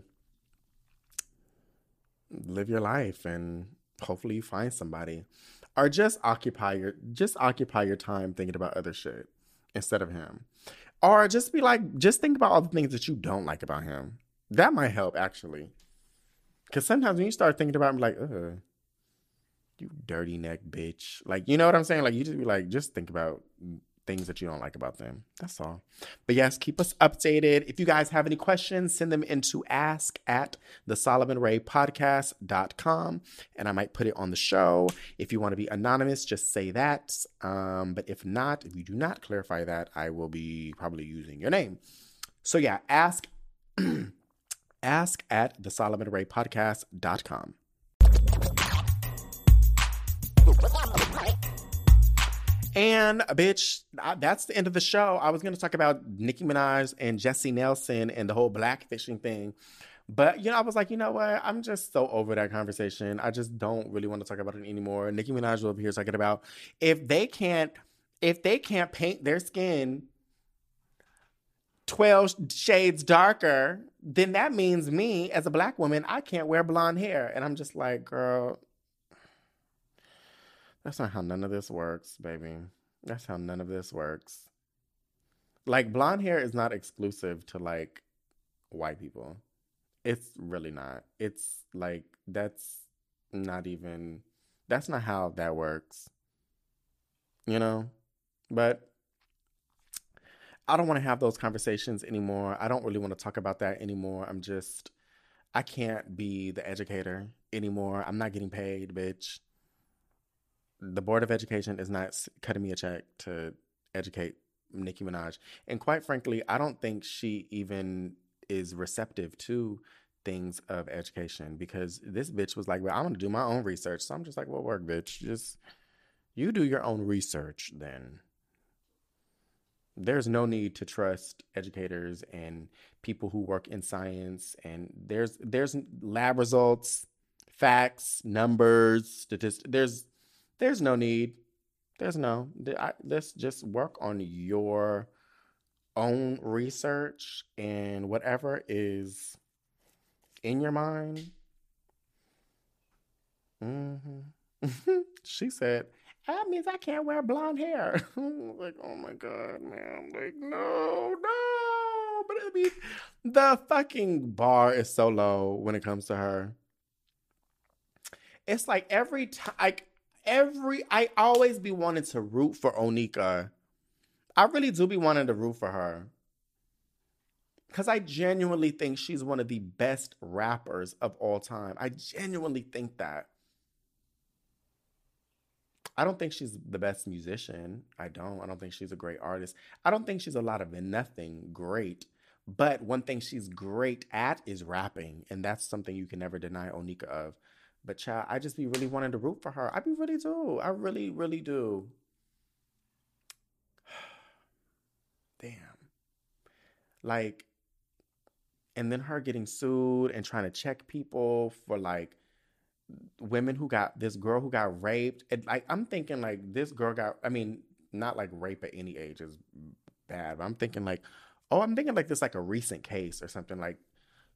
A: live your life and hopefully you find somebody. Or just occupy your just occupy your time thinking about other shit instead of him. Or just be like, just think about all the things that you don't like about him. That might help actually. Cause sometimes when you start thinking about him, like, ugh, you dirty neck bitch. Like, you know what I'm saying? Like, you just be like, just think about things that you don't like about them. That's all. But yes, keep us updated. If you guys have any questions, send them into ask at the Solomon Ray podcast.com and I might put it on the show. If you want to be anonymous, just say that. Um, but if not, if you do not clarify that, I will be probably using your name. So yeah, ask [CLEARS THROAT] ask at the Solomon Ray podcast.com. And bitch, that's the end of the show. I was going to talk about Nicki Minaj and Jesy Nelson and the whole blackfishing thing. But, you know, I was like, you know what? I'm just so over that conversation. I just don't really want to talk about it anymore. Nicki Minaj over here talking about if they can't, if they can't paint their skin 12 shades darker, then that means me as a black woman, I can't wear blonde hair. And I'm just like, girl, that's not how none of this works, baby. That's how none of this works. Like blonde hair is not exclusive to like white people. It's really not. It's like that's not even that's not how that works. You know? But I don't want to have those conversations anymore. I don't really want to talk about that anymore. I'm just I can't be the educator anymore. I'm not getting paid, bitch the Board of Education is not cutting me a check to educate Nicki Minaj. And quite frankly, I don't think she even is receptive to things of education because this bitch was like, well, I'm to do my own research. So I'm just like, well, work, bitch. Just you do your own research then. There's no need to trust educators and people who work in science and there's there's lab results, facts, numbers, statistics. There's there's no need. There's no. I, let's just work on your own research and whatever is in your mind. Mm-hmm. [LAUGHS] she said, that means I can't wear blonde hair. [LAUGHS] like, oh my God, man. Like, no, no. But it'll be the fucking bar is so low when it comes to her. It's like every time, like, every I always be wanting to root for Onika. I really do be wanting to root for her. Cause I genuinely think she's one of the best rappers of all time. I genuinely think that. I don't think she's the best musician. I don't. I don't think she's a great artist. I don't think she's a lot of nothing great. But one thing she's great at is rapping. And that's something you can never deny Onika of. But child, I just be really wanting to root for her. I be really do. I really, really do. [SIGHS] Damn. Like, and then her getting sued and trying to check people for like women who got this girl who got raped. And like I'm thinking like this girl got I mean, not like rape at any age is bad. But I'm thinking like, oh, I'm thinking like this like a recent case or something. Like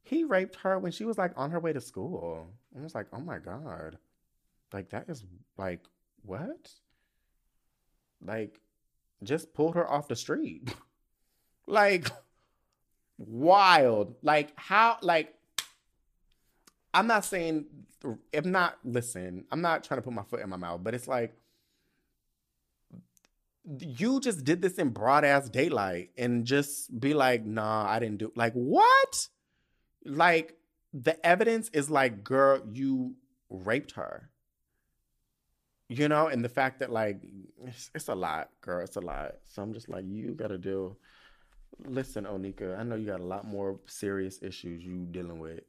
A: he raped her when she was like on her way to school. I was like, oh my god, like that is like what? Like just pulled her off the street. [LAUGHS] like wild. Like how like I'm not saying I'm not listen, I'm not trying to put my foot in my mouth, but it's like you just did this in broad ass daylight and just be like, nah, I didn't do like what? Like the evidence is like, girl, you raped her. You know, and the fact that like it's, it's a lot, girl, it's a lot. So I'm just like, you gotta do. Listen, Onika, I know you got a lot more serious issues you dealing with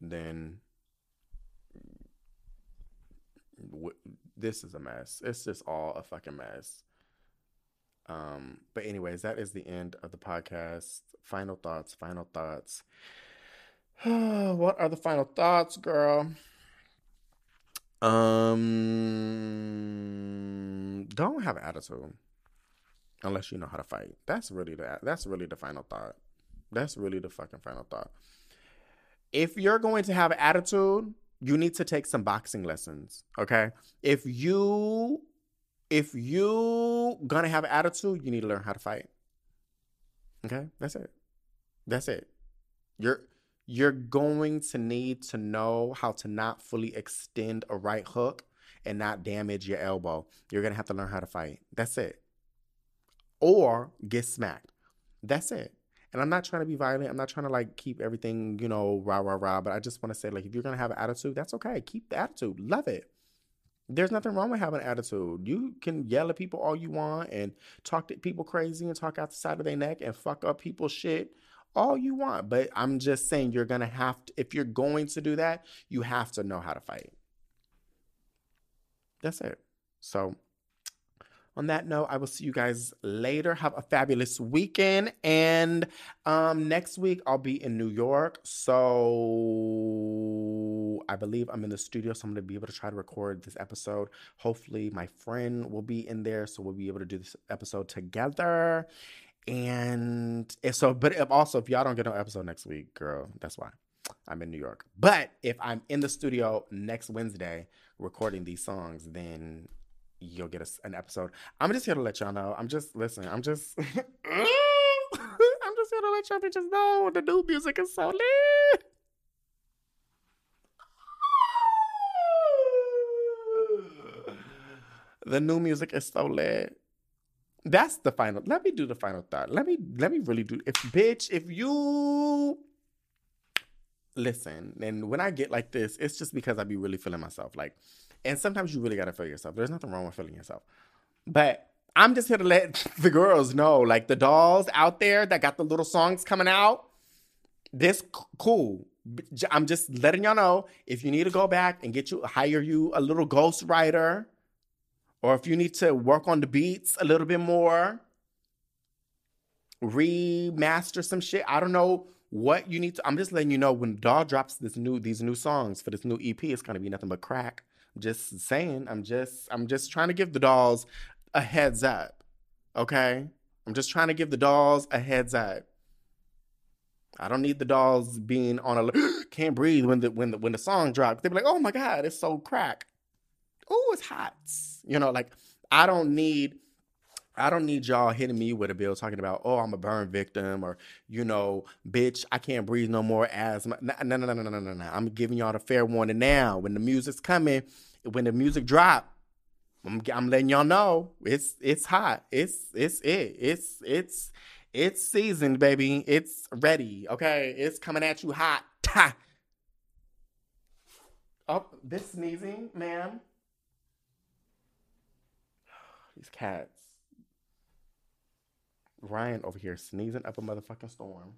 A: than this is a mess. It's just all a fucking mess. Um, but anyways, that is the end of the podcast. Final thoughts, final thoughts. [SIGHS] what are the final thoughts, girl? Um, don't have attitude unless you know how to fight. That's really the that's really the final thought. That's really the fucking final thought. If you're going to have attitude, you need to take some boxing lessons, okay? If you if you gonna have attitude, you need to learn how to fight. Okay? That's it. That's it. You're you're going to need to know how to not fully extend a right hook and not damage your elbow. You're going to have to learn how to fight. That's it. Or get smacked. That's it. And I'm not trying to be violent. I'm not trying to like keep everything, you know, rah, rah, rah. But I just want to say, like, if you're going to have an attitude, that's okay. Keep the attitude. Love it. There's nothing wrong with having an attitude. You can yell at people all you want and talk to people crazy and talk out the side of their neck and fuck up people's shit all you want. But I'm just saying you're going to have to, if you're going to do that, you have to know how to fight. That's it. So, on that note, I will see you guys later. Have a fabulous weekend. And um, next week, I'll be in New York. So I believe I'm in the studio. So I'm going to be able to try to record this episode. Hopefully, my friend will be in there. So we'll be able to do this episode together. And if so, but if also if y'all don't get no episode next week, girl, that's why I'm in New York. But if I'm in the studio next Wednesday recording these songs, then you'll get a, an episode. I'm just here to let y'all know. I'm just listen. I'm just. [LAUGHS] I'm just here to let y'all bitches know the new music is so lit. The new music is so lit. That's the final. Let me do the final thought. Let me let me really do. If bitch, if you listen, and when I get like this, it's just because I be really feeling myself. Like, and sometimes you really gotta feel yourself. There's nothing wrong with feeling yourself, but I'm just here to let [LAUGHS] the girls know, like the dolls out there that got the little songs coming out. This cool. I'm just letting y'all know if you need to go back and get you hire you a little ghost writer or if you need to work on the beats a little bit more, remaster some shit. I don't know what you need to. I'm just letting you know when Doll drops this new these new songs for this new EP, it's gonna be nothing but crack. Just saying. I'm just I'm just trying to give the dolls a heads up. Okay? I'm just trying to give the dolls a heads up. I don't need the dolls being on a [GASPS] can't breathe when the when the when the song drops. They be like, oh my god, it's so crack oh, it's hot. You know, like I don't need I don't need y'all hitting me with a bill talking about, oh, I'm a burn victim or, you know, bitch, I can't breathe no more asthma. No, no, no, no, no, no, no. I'm giving y'all the fair warning now. When the music's coming, when the music drop, I'm, I'm letting y'all know it's it's hot. It's it's it. It's it's it's seasoned, baby. It's ready. Okay, it's coming at you hot. Ta. [LAUGHS] Oh, this sneezing, ma'am. These cats. Ryan over here sneezing up a motherfucking storm.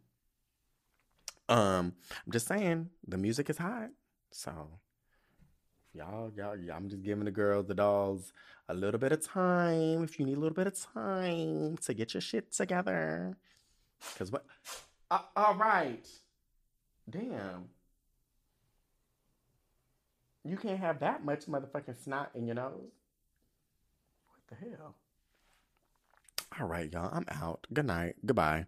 A: Um, I'm just saying the music is hot, so y'all, y'all, y'all, I'm just giving the girls, the dolls, a little bit of time. If you need a little bit of time to get your shit together, because what? Uh, all right, damn. You can't have that much motherfucking snot in your nose the hell? All right, y'all. I'm out. Good night. Goodbye.